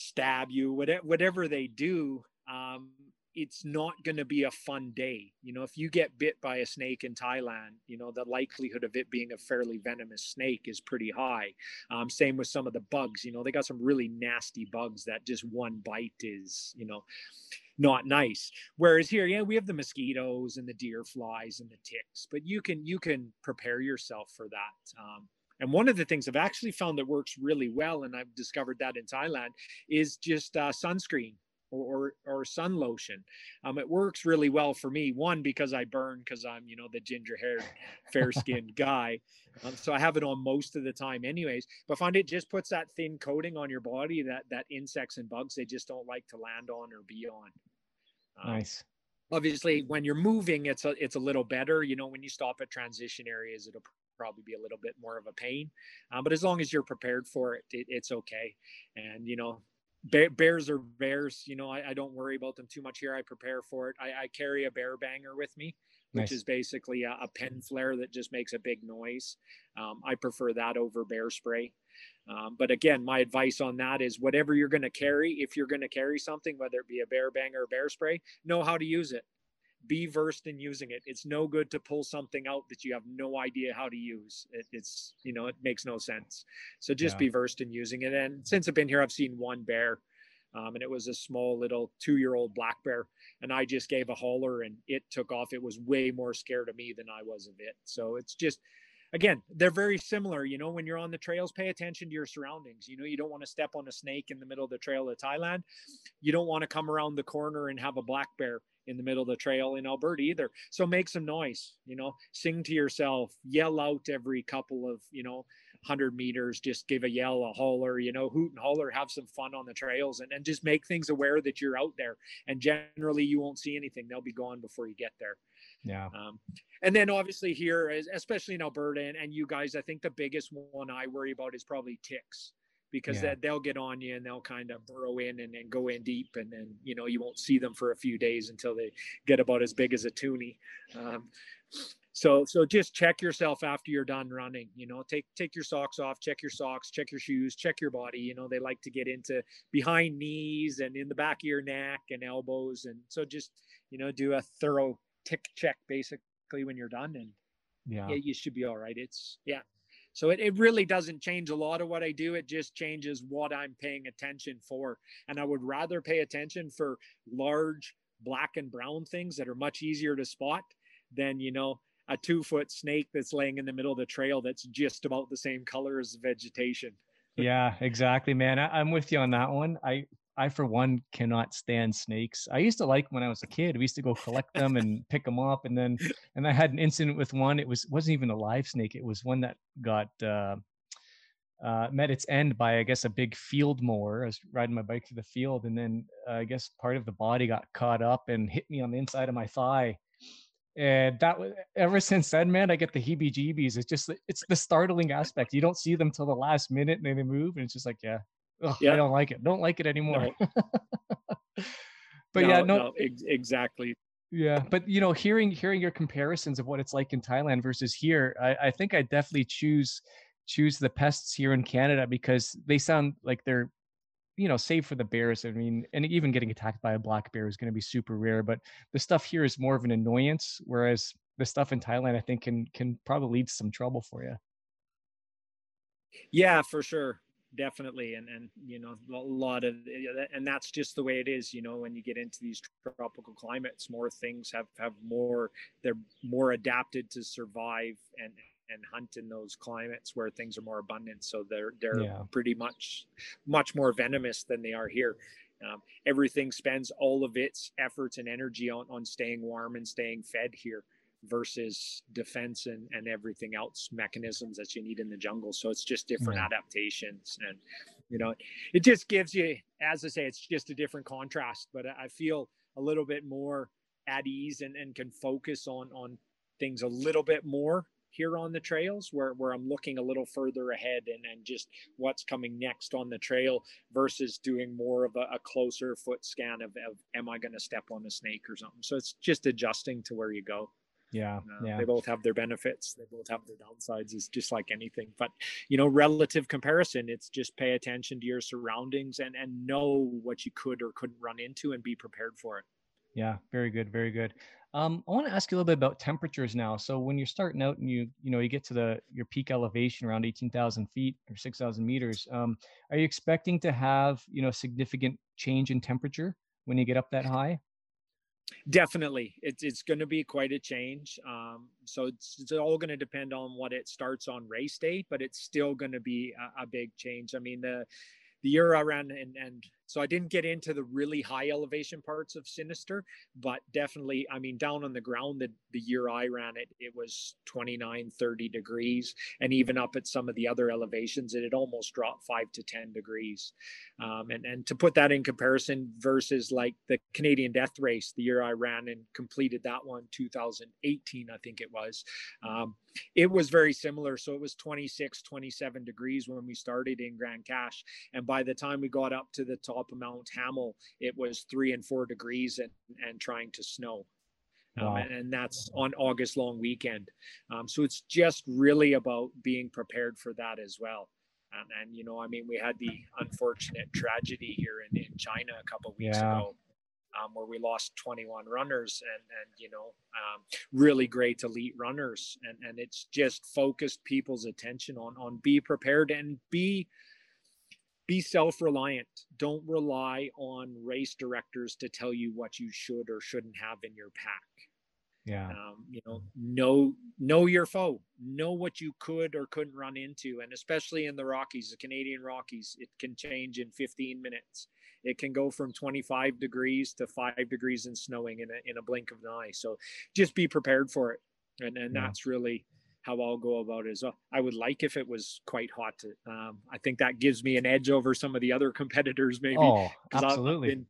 stab you, whatever, whatever they do, um, it's not going to be a fun day. You know, if you get bit by a snake in Thailand, you know, the likelihood of it being a fairly venomous snake is pretty high. Um, same with some of the bugs, you know, they got some really nasty bugs that just one bite is, you know, not nice. Whereas here, yeah, we have the mosquitoes and the deer flies and the ticks, but you can, you can prepare yourself for that. Um, and one of the things I've actually found that works really well, and I've discovered that in Thailand, is just uh, sunscreen or, or, or sun lotion. Um, it works really well for me. One because I burn because I'm you know the ginger haired, fair skinned guy, um, so I have it on most of the time, anyways. But find it just puts that thin coating on your body that that insects and bugs they just don't like to land on or be on. Um, nice obviously when you're moving it's a it's a little better you know when you stop at transition areas it'll probably be a little bit more of a pain. Um, but as long as you're prepared for it, it it's okay. And, you know, bears are bears. You know, I, I, don't worry about them too much here. I prepare for it. I, I carry a bear banger with me, which nice. is basically a, a, pen flare that just makes a big noise. Um, I prefer that over bear spray. Um, but again, my advice on that is whatever you're going to carry, if you're going to carry something, whether it be a bear banger or bear spray, know how to use it be versed in using it. It's no good to pull something out that you have no idea how to use. It, it's, you know, it makes no sense. So just yeah. be versed in using it. And since I've been here, I've seen one bear um, and it was a small little two year old black bear. And I just gave a holler and it took off. It was way more scared of me than I was of it. So it's just, again, they're very similar. You know, when you're on the trails, pay attention to your surroundings. You know, you don't want to step on a snake in the middle of the trail of Thailand. You don't want to come around the corner and have a black bear in the middle of the trail in Alberta either. So make some noise, you know, sing to yourself, yell out every couple of, you know, 100 meters, just give a yell, a holler, you know, hoot and holler, have some fun on the trails and, and just make things aware that you're out there. And generally, you won't see anything, they'll be gone before you get there. Yeah. Um, and then obviously here, especially in Alberta and, and you guys, I think the biggest one I worry about is probably ticks because yeah. that they'll get on you and they'll kind of burrow in and, and go in deep and then you know you won't see them for a few days until they get about as big as a toonie um, so so just check yourself after you're done running you know take take your socks off check your socks check your shoes check your body you know they like to get into behind knees and in the back of your neck and elbows and so just you know do a thorough tick check basically when you're done and yeah, yeah you should be all right it's yeah so it, it really doesn't change a lot of what I do. It just changes what I'm paying attention for. And I would rather pay attention for large black and brown things that are much easier to spot than, you know, a two foot snake that's laying in the middle of the trail that's just about the same color as vegetation. yeah, exactly, man. I, I'm with you on that one. I I for one cannot stand snakes. I used to like when I was a kid. We used to go collect them and pick them up, and then and I had an incident with one. It was wasn't even a live snake. It was one that got uh, uh, met its end by I guess a big field mower. I was riding my bike through the field, and then uh, I guess part of the body got caught up and hit me on the inside of my thigh. And that was ever since then, man. I get the heebie-jeebies. It's just it's the startling aspect. You don't see them till the last minute, and then they move, and it's just like, yeah, Yeah. I don't like it. Don't like it anymore. No. but no, yeah, no, no ex- exactly. Yeah, but you know, hearing hearing your comparisons of what it's like in Thailand versus here, I, I think I definitely choose choose the pests here in Canada because they sound like they're you know safe for the bears i mean and even getting attacked by a black bear is going to be super rare but the stuff here is more of an annoyance whereas the stuff in thailand i think can can probably lead to some trouble for you yeah for sure definitely and and you know a lot of and that's just the way it is you know when you get into these tropical climates more things have have more they're more adapted to survive and and hunt in those climates where things are more abundant. So they're they're yeah. pretty much much more venomous than they are here. Um, everything spends all of its efforts and energy on on staying warm and staying fed here versus defense and, and everything else mechanisms that you need in the jungle. So it's just different adaptations. And you know, it just gives you, as I say, it's just a different contrast. But I feel a little bit more at ease and, and can focus on on things a little bit more here on the trails where, where I'm looking a little further ahead and, and just what's coming next on the trail versus doing more of a, a closer foot scan of, of am I going to step on a snake or something. So it's just adjusting to where you go. Yeah, uh, yeah. They both have their benefits. They both have their downsides. It's just like anything. But you know, relative comparison, it's just pay attention to your surroundings and and know what you could or couldn't run into and be prepared for it. Yeah, very good, very good. Um, I want to ask you a little bit about temperatures now. So when you're starting out and you you know you get to the your peak elevation around 18,000 feet or 6,000 meters, um, are you expecting to have you know significant change in temperature when you get up that high? Definitely, it's it's going to be quite a change. Um, so it's, it's all going to depend on what it starts on race day, but it's still going to be a, a big change. I mean the the year ran and and so I didn't get into the really high elevation parts of Sinister, but definitely, I mean, down on the ground, the, the year I ran it, it was 29, 30 degrees. And even up at some of the other elevations, it had almost dropped five to 10 degrees. Um, and, and to put that in comparison versus like the Canadian Death Race, the year I ran and completed that one, 2018, I think it was, um, it was very similar. So it was 26, 27 degrees when we started in Grande Cache. And by the time we got up to the top, up Mount Hamel, it was three and four degrees and, and trying to snow. Um, wow. And, and, that's on August long weekend. Um, so it's just really about being prepared for that as well. And, and you know, I mean, we had the unfortunate tragedy here in, in China a couple weeks yeah. ago. Um, where we lost 21 runners and and you know um, really great elite runners and and it's just focused people's attention on on be prepared and be be self-reliant. Don't rely on race directors to tell you what you should or shouldn't have in your pack. Yeah. Um, you know know know your foe. Know what you could or couldn't run into. And especially in the rockies the canadian rockies it can change in 15 minutes. It can go from 25 degrees to 5 degrees and snowing in a, in a blink of an eye. So just be prepared for it. And and yeah. that's really how I'll go about it. So I would like if it was quite hot. To, um, I think that gives me an edge over some of the other competitors, maybe. Oh, absolutely.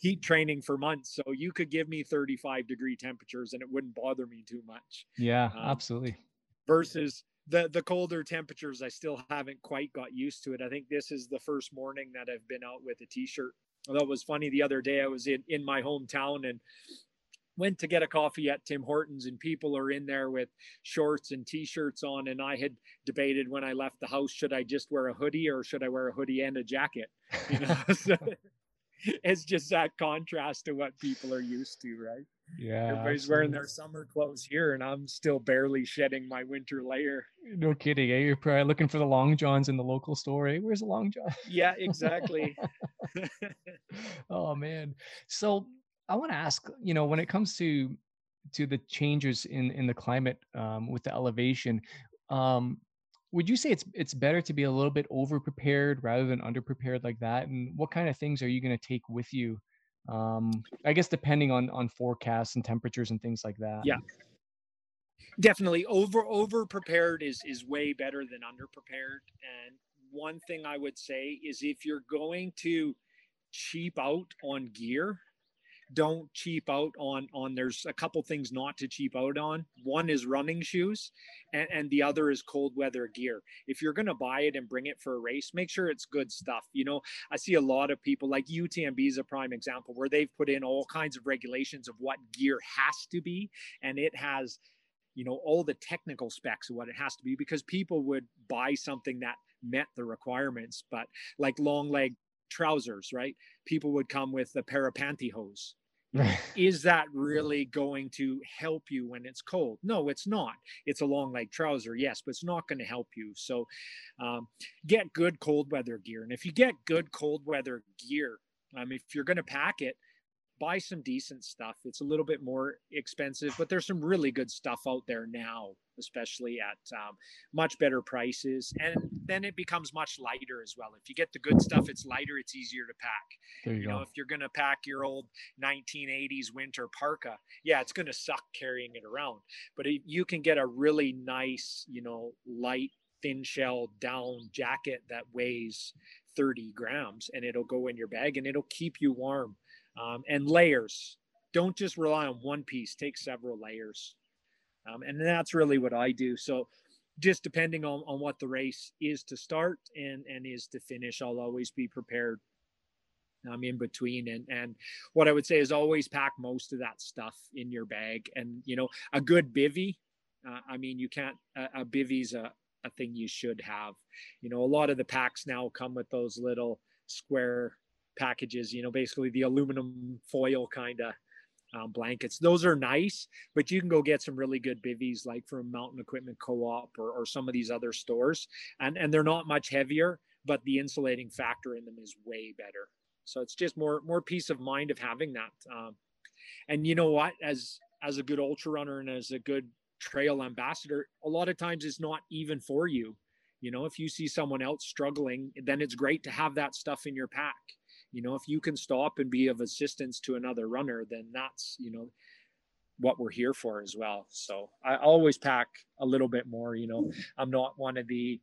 heat training for months, so you could give me 35 degree temperatures and it wouldn't bother me too much. Yeah, um, absolutely. Versus the the colder temperatures, I still haven't quite got used to it. I think this is the first morning that I've been out with a t-shirt. Although it was funny the other day, I was in in my hometown and went to get a coffee at Tim Hortons and people are in there with shorts and t-shirts on and I had debated when I left the house should I just wear a hoodie or should I wear a hoodie and a jacket you know so it's just that contrast to what people are used to right yeah everybody's absolutely. wearing their summer clothes here and I'm still barely shedding my winter layer no kidding eh? you're probably looking for the long johns in the local store eh? where's the long john yeah exactly oh man so I want to ask, you know, when it comes to to the changes in in the climate um, with the elevation, um, would you say it's it's better to be a little bit over prepared rather than under prepared like that? And what kind of things are you going to take with you? Um, I guess depending on on forecasts and temperatures and things like that. Yeah, definitely over over prepared is is way better than under prepared. And one thing I would say is if you're going to cheap out on gear don't cheap out on on there's a couple things not to cheap out on. One is running shoes and, and the other is cold weather gear. If you're going to buy it and bring it for a race make sure it's good stuff you know? I see a lot of people like utmb is a prime example where they've put in all kinds of regulations of what gear has to be and it has you know all the technical specs of what it has to be because people would buy something that met the requirements. But like long leg trousers, right? People would come with a pair of pantyhose. is that really going to help you when it's cold? No, it's not. It's a long leg trouser, yes, but it's not going to help you. So um, get good cold weather gear. And if you get good cold weather gear, um, if you're going to pack it, buy some decent stuff. It's a little bit more expensive, but there's some really good stuff out there now, especially at um, much better prices. And then it becomes much lighter as well. If you get the good stuff, it's lighter, it's easier to pack. There you, you know, if you're going to pack your old 1980s winter parka, yeah, it's going to suck carrying it around. But you can get a really nice, you know, light, thin shell down jacket that weighs 30 grams and it'll go in your bag and it'll keep you warm. Um, and layers. Don't just rely on one piece, take several layers. Um, and that's really what I do. So just depending on, on what the race is to start and, and is to finish, I'll always be prepared I'm in between. And, and what I would say is always pack most of that stuff in your bag. And, you know, a good bivy, uh, I mean, you can't, a, a bivvy's a, a thing you should have. You know, a lot of the packs now come with those little square packages, you know, basically the aluminum foil kind of um, blankets. Those are nice, but you can go get some really good bivvies like from Mountain Equipment Co-op or, or some of these other stores, and and they're not much heavier, but the insulating factor in them is way better. So it's just more more peace of mind of having that. Um, and you know what, as as a good ultra runner and as a good trail ambassador, a lot of times it's not even for you. You know, if you see someone else struggling, then it's great to have that stuff in your pack you know if you can stop and be of assistance to another runner then that's you know what we're here for as well. So i always pack a little bit more you know. I'm not one of the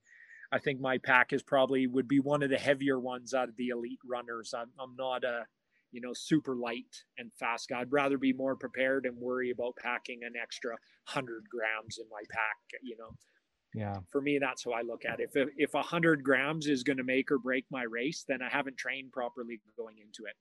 i think my pack is probably would be one of the heavier ones out of the elite runners. I'm, I'm not a you know super light and fast guy. I'd rather be more prepared and worry about packing an extra 100 grams in my pack you know yeah. For me that's how i look at it. If if 100 grams is going to make or break my race then i haven't trained properly going into it.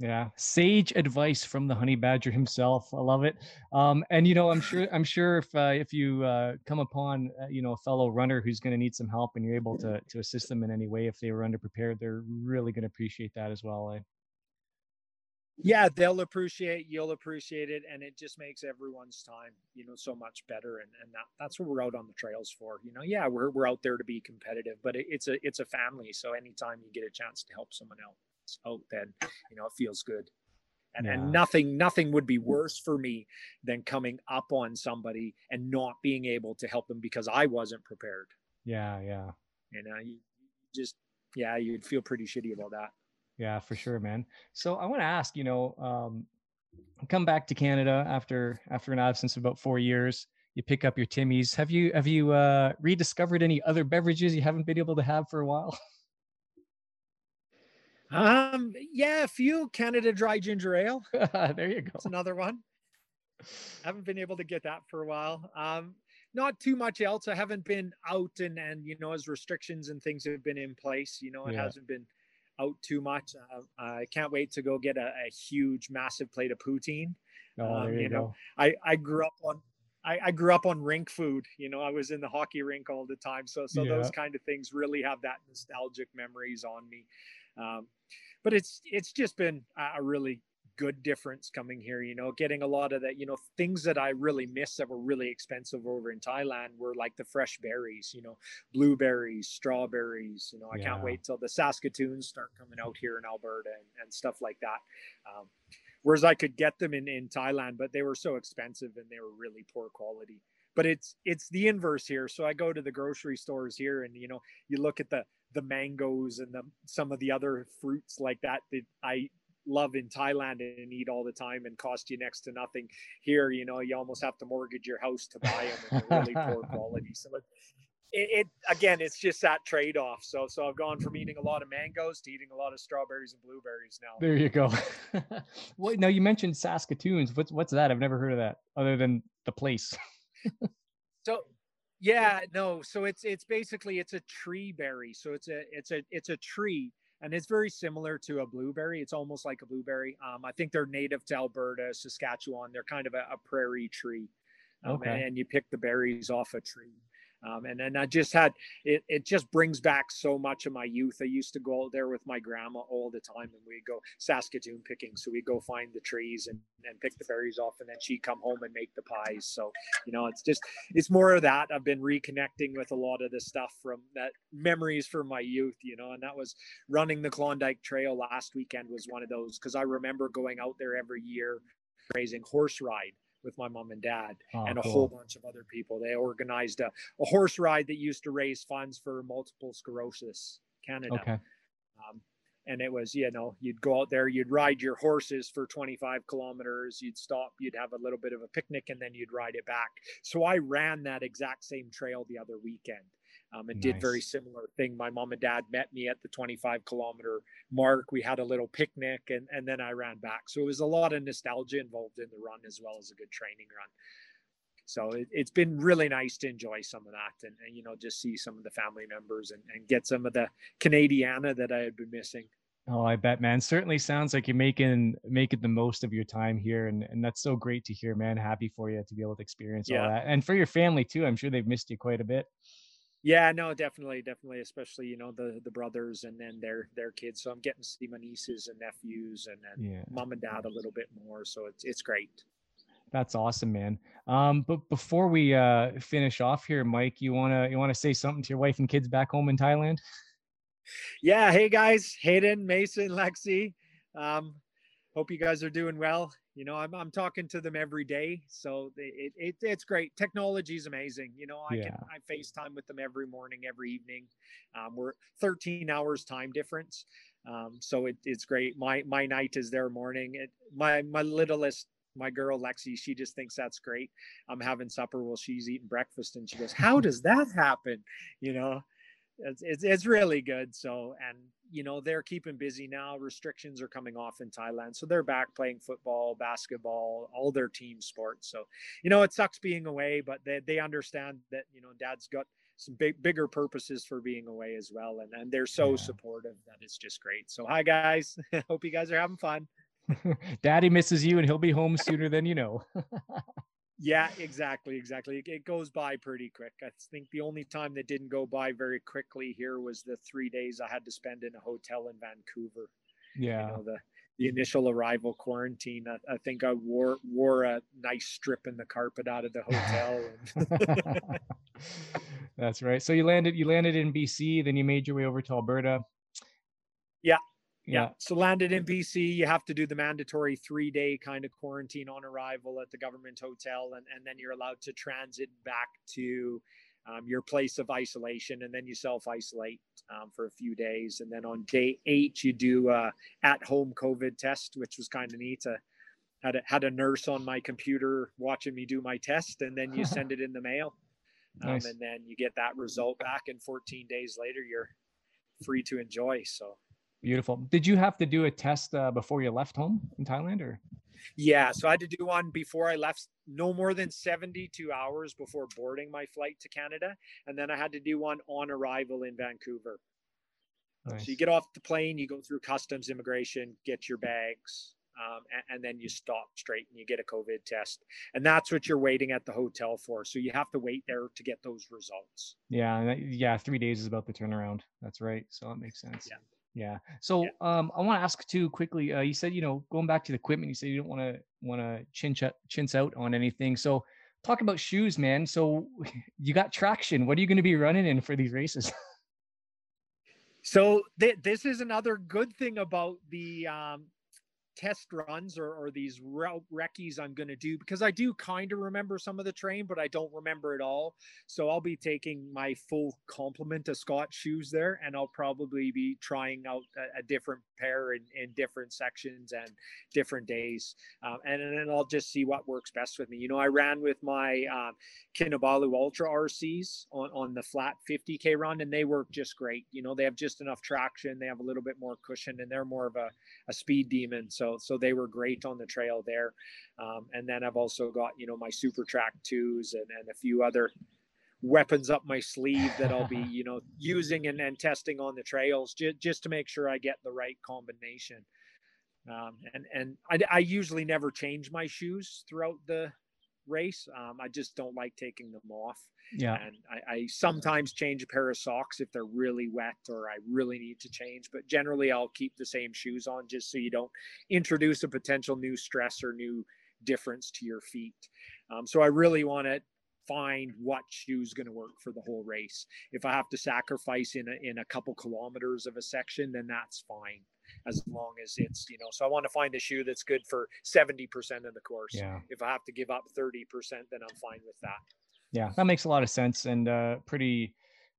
Yeah. Sage advice from the honey badger himself. I love it. Um, and you know i'm sure i'm sure if uh, if you uh, come upon uh, you know a fellow runner who's going to need some help and you're able to to assist them in any way if they were underprepared they're really going to appreciate that as well eh? Yeah they'll appreciate you'll appreciate it and it just makes everyone's time you know so much better and, and that, that's what we're out on the trails for you know? Yeah we're, we're out there to be competitive but it, it's a it's a family so anytime you get a chance to help someone else out then you know it feels good. And, yeah. and nothing nothing would be worse for me than coming up on somebody and not being able to help them because i wasn't prepared. Yeah yeah. You know you just yeah you'd feel pretty shitty about that yeah, for sure, man. So I want to ask, you know, um, come back to Canada after after an absence of about four years. You pick up your Timmies. Have you have you uh, rediscovered any other beverages you haven't been able to have for a while? Um, yeah, a few Canada Dry Ginger Ale. there you go. It's another one. I haven't been able to get that for a while. Um, not too much else. I haven't been out and and you know as restrictions and things have been in place. You know, it yeah. hasn't been out too much. Uh, I can't wait to go get a, a huge, massive plate of poutine. Oh, um, you, you know, I, I grew up on I, I, grew up on rink food. You know, I was in the hockey rink all the time, so so yeah. those kind of things really have that nostalgic memories on me. Um, but it's it's just been a really good difference coming here you know getting a lot of that you know things that i really miss that were really expensive over in thailand were like the fresh berries you know blueberries strawberries you know i yeah. can't wait till the saskatoons start coming out here in alberta and, and stuff like that um, whereas i could get them in in thailand but they were so expensive and they were really poor quality but it's it's the inverse here so i go to the grocery stores here and you know you look at the the mangoes and the some of the other fruits like that that i love in Thailand and eat all the time and cost you next to nothing. Here, you know, you almost have to mortgage your house to buy them and they're really poor quality. So it, it, again, it's just that trade off. So so I've gone from eating a lot of mangoes to eating a lot of strawberries and blueberries now. There you go. well, now you mentioned Saskatoons. What's what's that? I've never heard of that other than the place. so yeah, no. So it's it's basically it's a tree berry. So it's a it's a it's a tree and it's very similar to a blueberry. It's almost like a blueberry. Um, I think they're native to Alberta, Saskatchewan. They're kind of a, a prairie tree, um, okay. and, and, you pick the berries off a tree. Um, and then I just had it, it just brings back so much of my youth. I used to go out there with my grandma all the time and we'd go Saskatoon picking. So we'd go find the trees and, and pick the berries off and then she'd come home and make the pies. So, you know, it's just, it's more of that. I've been reconnecting with a lot of the stuff from that memories from my youth, you know, and that was running the Klondike Trail last weekend was one of those because I remember going out there every year raising horse ride with my mom and dad oh, and a cool. whole bunch of other people. They organized a, a, horse ride that used to raise funds for multiple sclerosis Canada. Okay. Um, and it was, you know, you'd go out there, you'd ride your horses for 25 kilometers, you'd stop, you'd have a little bit of a picnic, and then you'd ride it back. So I ran that exact same trail the other weekend. Um, and nice. did very similar thing. My mom and dad met me at the 25 kilometer mark. We had a little picnic, and and then I ran back. So it was a lot of nostalgia involved in the run as well as a good training run. So it, has been really nice to enjoy some of that, and, and you know just see some of the family members and, and get some of the Canadiana that I had been missing. Oh, I bet, man. Certainly sounds like you're making making the most of your time here, and and that's so great to hear, man. Happy for you to be able to experience yeah. all that, and for your family too. I'm sure they've missed you quite a bit. Yeah, no, definitely, definitely, especially you know the the brothers and then their their kids. So I'm getting to see my nieces and nephews, and then yeah. mom and dad a little bit more. So it's it's great. That's awesome, man. Um, but before we uh, finish off here, Mike, you wanna you wanna say something to your wife and kids back home in Thailand? Yeah. Hey guys, Hayden, Mason, Lexi. Um, hope you guys are doing well. You know, I'm I'm talking to them every day, so it, it it's great. Technology is amazing. You know, I yeah. can I FaceTime with them every morning, every evening. Um, we're 13 hours time difference, um, so it, it's great. My my night is their morning. It, my my littlest my girl Lexi, she just thinks that's great. I'm having supper while she's eating breakfast, and she goes, "How does that happen?" You know, it's, it's, it's really good. So, and you know, they're keeping busy now. Restrictions are coming off in Thailand. So they're back playing football, basketball, all their team sports. So, you know, it sucks being away, but they, they understand that, you know, dad's got some big, bigger purposes for being away as well. And, and they're so yeah. supportive that it's just great. So, hi guys. Hope you guys are having fun. Daddy misses you and he'll be home sooner than you know. Yeah, exactly, exactly. It goes by pretty quick. I think the only time that didn't go by very quickly here was the three days I had to spend in a hotel in Vancouver. Yeah. You know, the the initial arrival quarantine. I, I, think I wore wore a nice strip in the carpet out of the hotel. That's right. So you landed you landed in BC, then you made your way over to Alberta. Yeah, yeah. So landed in BC, you have to do the mandatory three day kind of quarantine on arrival at the government hotel, and, and then you're allowed to transit back to um, your place of isolation, and then you self isolate um, for a few days, and then on day eight you do a at home COVID test, which was kind of neat. Uh, had a, had a nurse on my computer watching me do my test, and then you send it in the mail, um, nice. and then you get that result back, and 14 days later you're free to enjoy. So Beautiful. Did you have to do a test uh, before you left home in Thailand or? Yeah, so I had to do one before I left, no more than 72 hours before boarding my flight to Canada. And then I had to do one on arrival in Vancouver. Nice. So you get off the plane, you go through customs, immigration, get your bags, um, and, and, then you stop straight and you get a COVID test. And that's what you're waiting at the hotel for. So you have to wait there to get those results. Yeah, yeah, three days is about the turnaround. That's right. So that makes sense. Yeah. Yeah. So yeah. um, I want to ask too quickly. Uh, you said you know going back to the equipment. You said you don't want to want to chinch chintz out on anything. So talk about shoes, man. So you got traction. What are you going to be running in for these races? so th- this is another good thing about the um, test runs or, or these recce's I'm going to do because I do kind of remember some of the train, but I don't remember it all. So I'll be taking my full complement of Scott shoes there, and I'll probably be trying out a, a different pair in, in different sections and different days. Um, and, and then I'll just see what works best with me. You know, I ran with my um, Kinabalu Ultra RCs on, on the flat 50K run, and they work just great. You know, they have just enough traction, they have a little bit more cushion, and they're more of a, a speed demon. So so so they were great on the trail there. Um, and then I've also got you know my Supertrac twos and, and a few other weapons up my sleeve that I'll be you know using and, and testing on the trails just just to make sure I get the right combination. Um, and and I, I usually never change my shoes throughout the race. Um, I just don't like taking them off. Yeah. And I, I, sometimes change a pair of socks if they're really wet or I really need to change, but generally I'll keep the same shoes on just so you don't introduce a potential new stress or new difference to your feet. Um, so I really want to find what shoe's going to work for the whole race. If I have to sacrifice in a, in a couple kilometers of a section, then that's fine as long as it's you know so i want to find a shoe that's good for 70% of the course. Yeah. if i have to give up 30% then i'm fine with that. Yeah that makes a lot of sense and uh pretty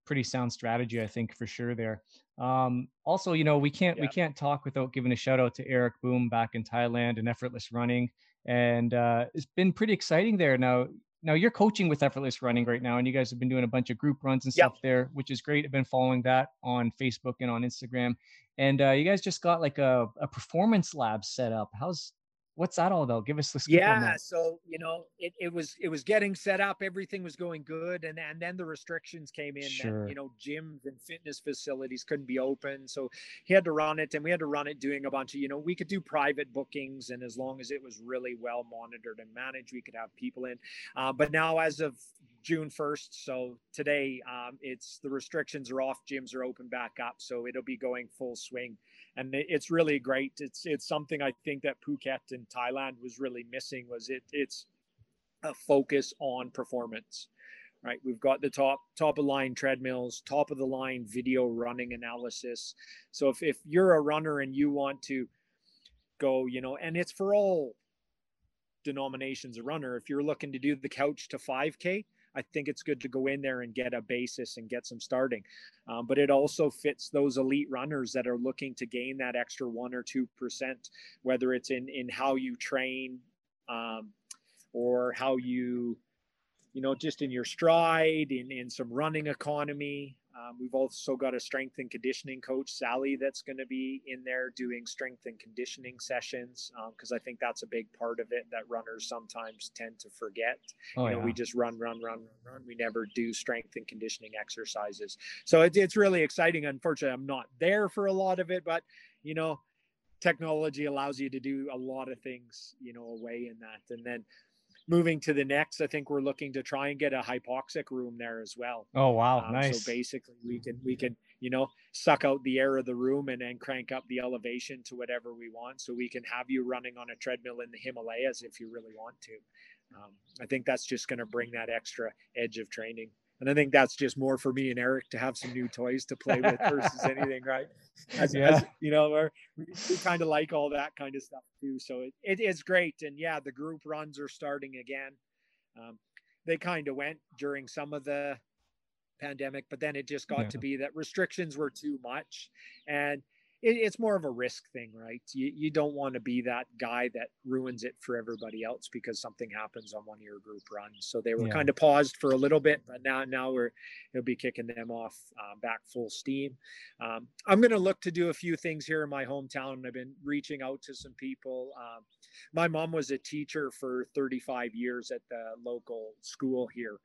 pretty sound strategy i think for sure there. Um also you know we can't yeah. we can't talk without giving a shout out to eric boom back in thailand and effortless running. And uh it's been pretty exciting there. Now now you're coaching with effortless running right now and you guys have been doing a bunch of group runs and stuff yep. there which is great. I've been following that on facebook and on instagram. And uh, you guys just got like a, a performance lab set up. How's what's that all about give us the yeah so you know it, it was it was getting set up everything was going good and and then the restrictions came in sure. and you know gyms and fitness facilities couldn't be open so he had to run it and we had to run it doing a bunch of you know we could do private bookings and as long as it was really well monitored and managed we could have people in uh, but now as of June 1st. So today, um, it's the restrictions are off, gyms are open back up, so it'll be going full swing and it's really great. It's it's something I think that Phuket and Thailand was really missing was it it's a focus on performance. Right, we've got the top top of line treadmills, top of the line video running analysis. So if if you're a runner and you want to go, you know, and it's for all denominations of runner. If you're looking to do the couch to 5K, I think it's good to go in there and get a basis and get some starting. Um, but it also fits those elite runners that are looking to gain that extra one or two percent, whether it's in in how you train um, or how you, you know, just in your stride, in in some running economy. Um, we've also got a strength and conditioning coach, Sally, that's going to be in there doing strength and conditioning sessions because um, I think that's a big part of it that runners sometimes tend to forget. Oh, you know, yeah. we just run, run, run, run, run. We never do strength and conditioning exercises. So it, it's really exciting. Unfortunately, I'm not there for a lot of it, but you know, technology allows you to do a lot of things, you know, away in that. And then moving to the next, I think we're looking to try and get a hypoxic room there as well. Oh wow, um, nice. So basically, we can we can you know suck out the air of the room and then crank up the elevation to whatever we want. So we can have you running on a treadmill in the Himalayas if you really want to. Um, I think that's just going to bring that extra edge of training and I think that's just more for me and Eric to have some new toys to play with versus anything, right? As, yeah. as you know, we're, we kind of like all that kind of stuff too. So it, it is great. And yeah, the group runs are starting again. Um, they kind of went during some of the pandemic, but then it just got yeah. to be that restrictions were too much. And it, it's more of a risk thing, right? You, you don't want to be that guy that ruins it for everybody else because something happens on one of your group runs. So they were yeah. kind of paused for a little bit, but now now we're he'll be kicking them off uh, back full steam. Um, I'm going to look to do a few things here in my hometown. I've been reaching out to some people. Um, my mom was a teacher for 35 years at the local school here.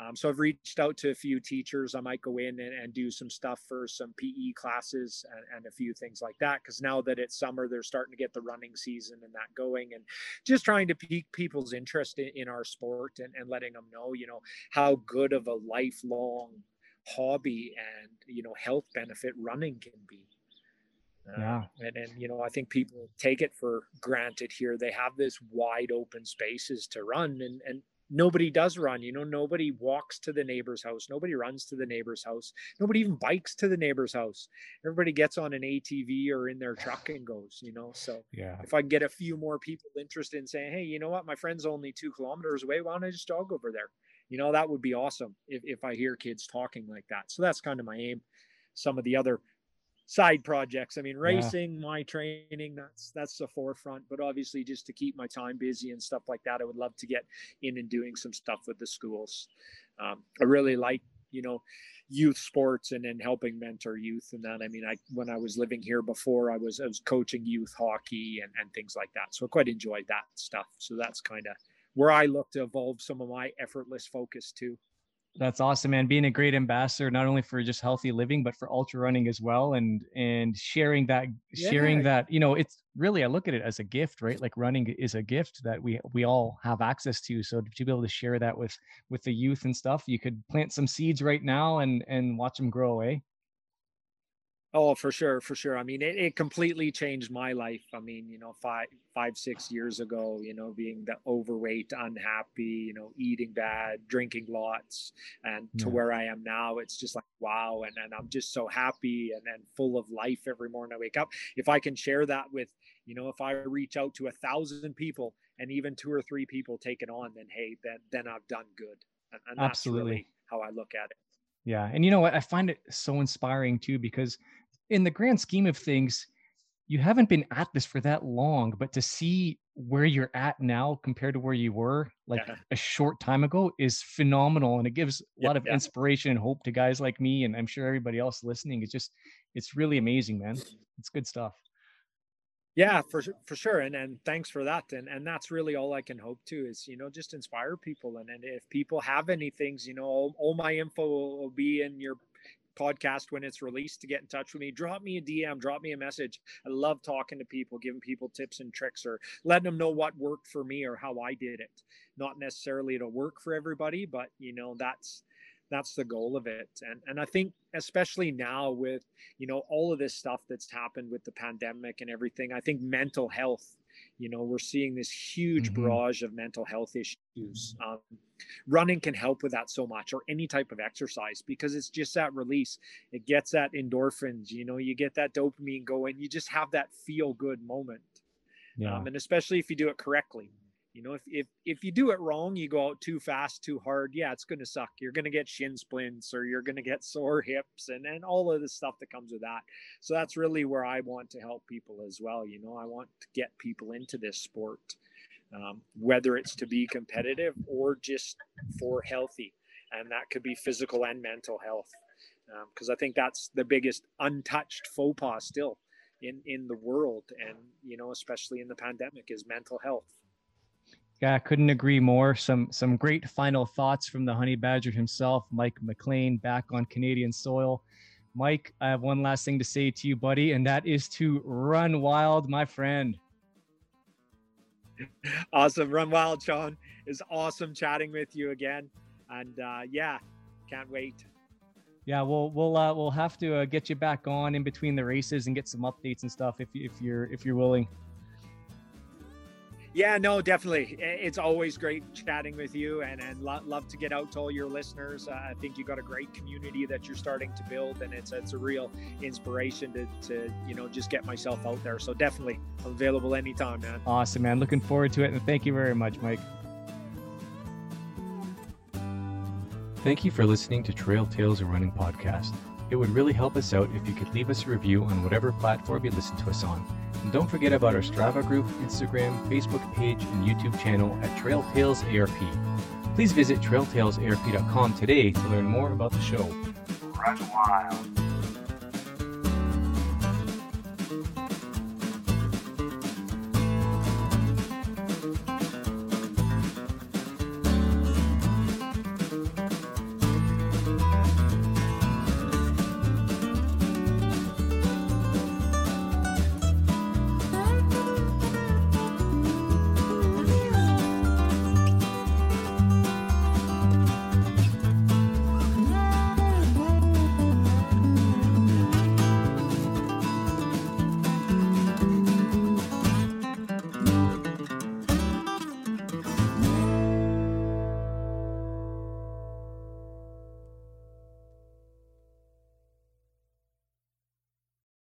Um, so I've reached out to a few teachers. I might go in and, and do some stuff for some PE classes and, and a few things like that. Because now that it's summer, they're starting to get the running season and that going, and just trying to pique people's interest in, in our sport and, and letting them know, you know, how good of a lifelong hobby and you know health benefit running can be. Uh, yeah. and, and, you know, I think people take it for granted here. They have this wide open spaces to run and, and nobody does run you know nobody walks to the neighbor's house nobody runs to the neighbor's house nobody even bikes to the neighbor's house. Everybody gets on an atv or in their truck and goes you know so yeah. if i get a few more people interested in saying hey you know what? My friend's only two kilometers away why don't i just jog over there? You know that would be awesome if, if i hear kids talking like that. So that's kind of my aim. Some of the other side projects. I mean, racing, yeah. my training, that's that's the forefront. But obviously, just to keep my time busy and stuff like that, I would love to get in and doing some stuff with the schools. Um, I really like, you know, youth sports and then helping mentor youth and that. I mean, I when I was living here before, I was I was coaching youth hockey and and things like that. So I quite enjoyed that stuff. So that's kind of where I look to evolve some of my effortless focus too. That's awesome, man. Being a great ambassador, not only for just healthy living, but for ultra running as well, and and sharing that, yeah. sharing that. You know, it's really I look at it as a gift, right? Like running is a gift that we we all have access to. So to be able to share that with with the youth and stuff, you could plant some seeds right now and and watch them grow away. Oh, for sure, for sure. I mean, it, it completely changed my life. I mean, you know, five, five, six years ago, you know, being the overweight, unhappy, you know, eating bad, drinking lots, and to where I am now, it's just like wow, and and I'm just so happy and and full of life every morning I wake up. If I can share that with, you know, if I reach out to a thousand people and even two or three people take it on, then hey, then then I've done good, and, and that's Absolutely. really how I look at it. Yeah. And you know what? I find it so inspiring too, because in the grand scheme of things, you haven't been at this for that long, but to see where you're at now compared to where you were like Yeah. a short time ago is phenomenal and it gives a Yeah, lot of yeah. inspiration and hope to guys like me and i'm sure everybody else listening it's just it's really amazing man it's good stuff Yeah, for for sure, and and thanks for that, and and that's really all I can hope to is you know just inspire people, and and if people have any things, you know, all, all my info will, will be in your podcast when it's released. To get in touch with me, drop me a DM, drop me a message. I love talking to people, giving people tips and tricks, or letting them know what worked for me or how I did it. Not necessarily to work for everybody, but you know that's that's the goal of it, and and I think especially now with you know all of this stuff that's happened with the pandemic and everything i think mental health you know we're seeing this huge Mhm. barrage of mental health issues. Um, running can help with that so much or any type of exercise because it's just that release. It gets that endorphins you know you get that dopamine going. You just have that feel good moment. Yeah. Um, and especially if you do it correctly you know if, if if you do it wrong you go out too fast too hard yeah it's going to suck. You're going to get shin splints or you're going to get sore hips and and all of the stuff that comes with that. So that's really where i want to help people as well. You know i want to get people into this sport um, whether it's to be competitive or just for healthy. And that could be physical and mental health because i think that's the biggest untouched faux pas still in in the world. And you know especially in the pandemic is mental health Yeah, I couldn't agree more. Some some great final thoughts from the honey badger himself, Mike McLean, back on Canadian soil. Mike, I have one last thing to say to you, buddy, and that is to run wild, my friend. awesome run wild sean it's awesome chatting with you again and uh yeah can't wait Yeah, we'll we'll uh, we'll have to uh, get you back on in between the races and get some updates and stuff if if you're if you're willing. Yeah no definitely it's always great chatting with you and and lo- love to get out to all your listeners uh, i think you've got a great community that you're starting to build and it's it's a real inspiration to to you know just get myself out there so definitely available anytime man Awesome, man. Looking forward to it, and thank you very much, Mike. Thank you for listening to Trail Tales, a running podcast. It would really help us out if you could leave us a review on whatever platform you listen to us on. And don't forget about our Strava group, Instagram, Facebook page, and YouTube channel at Trail Tales ARP. Please visit trailtalesarp.com today to learn more about the show. Run wild.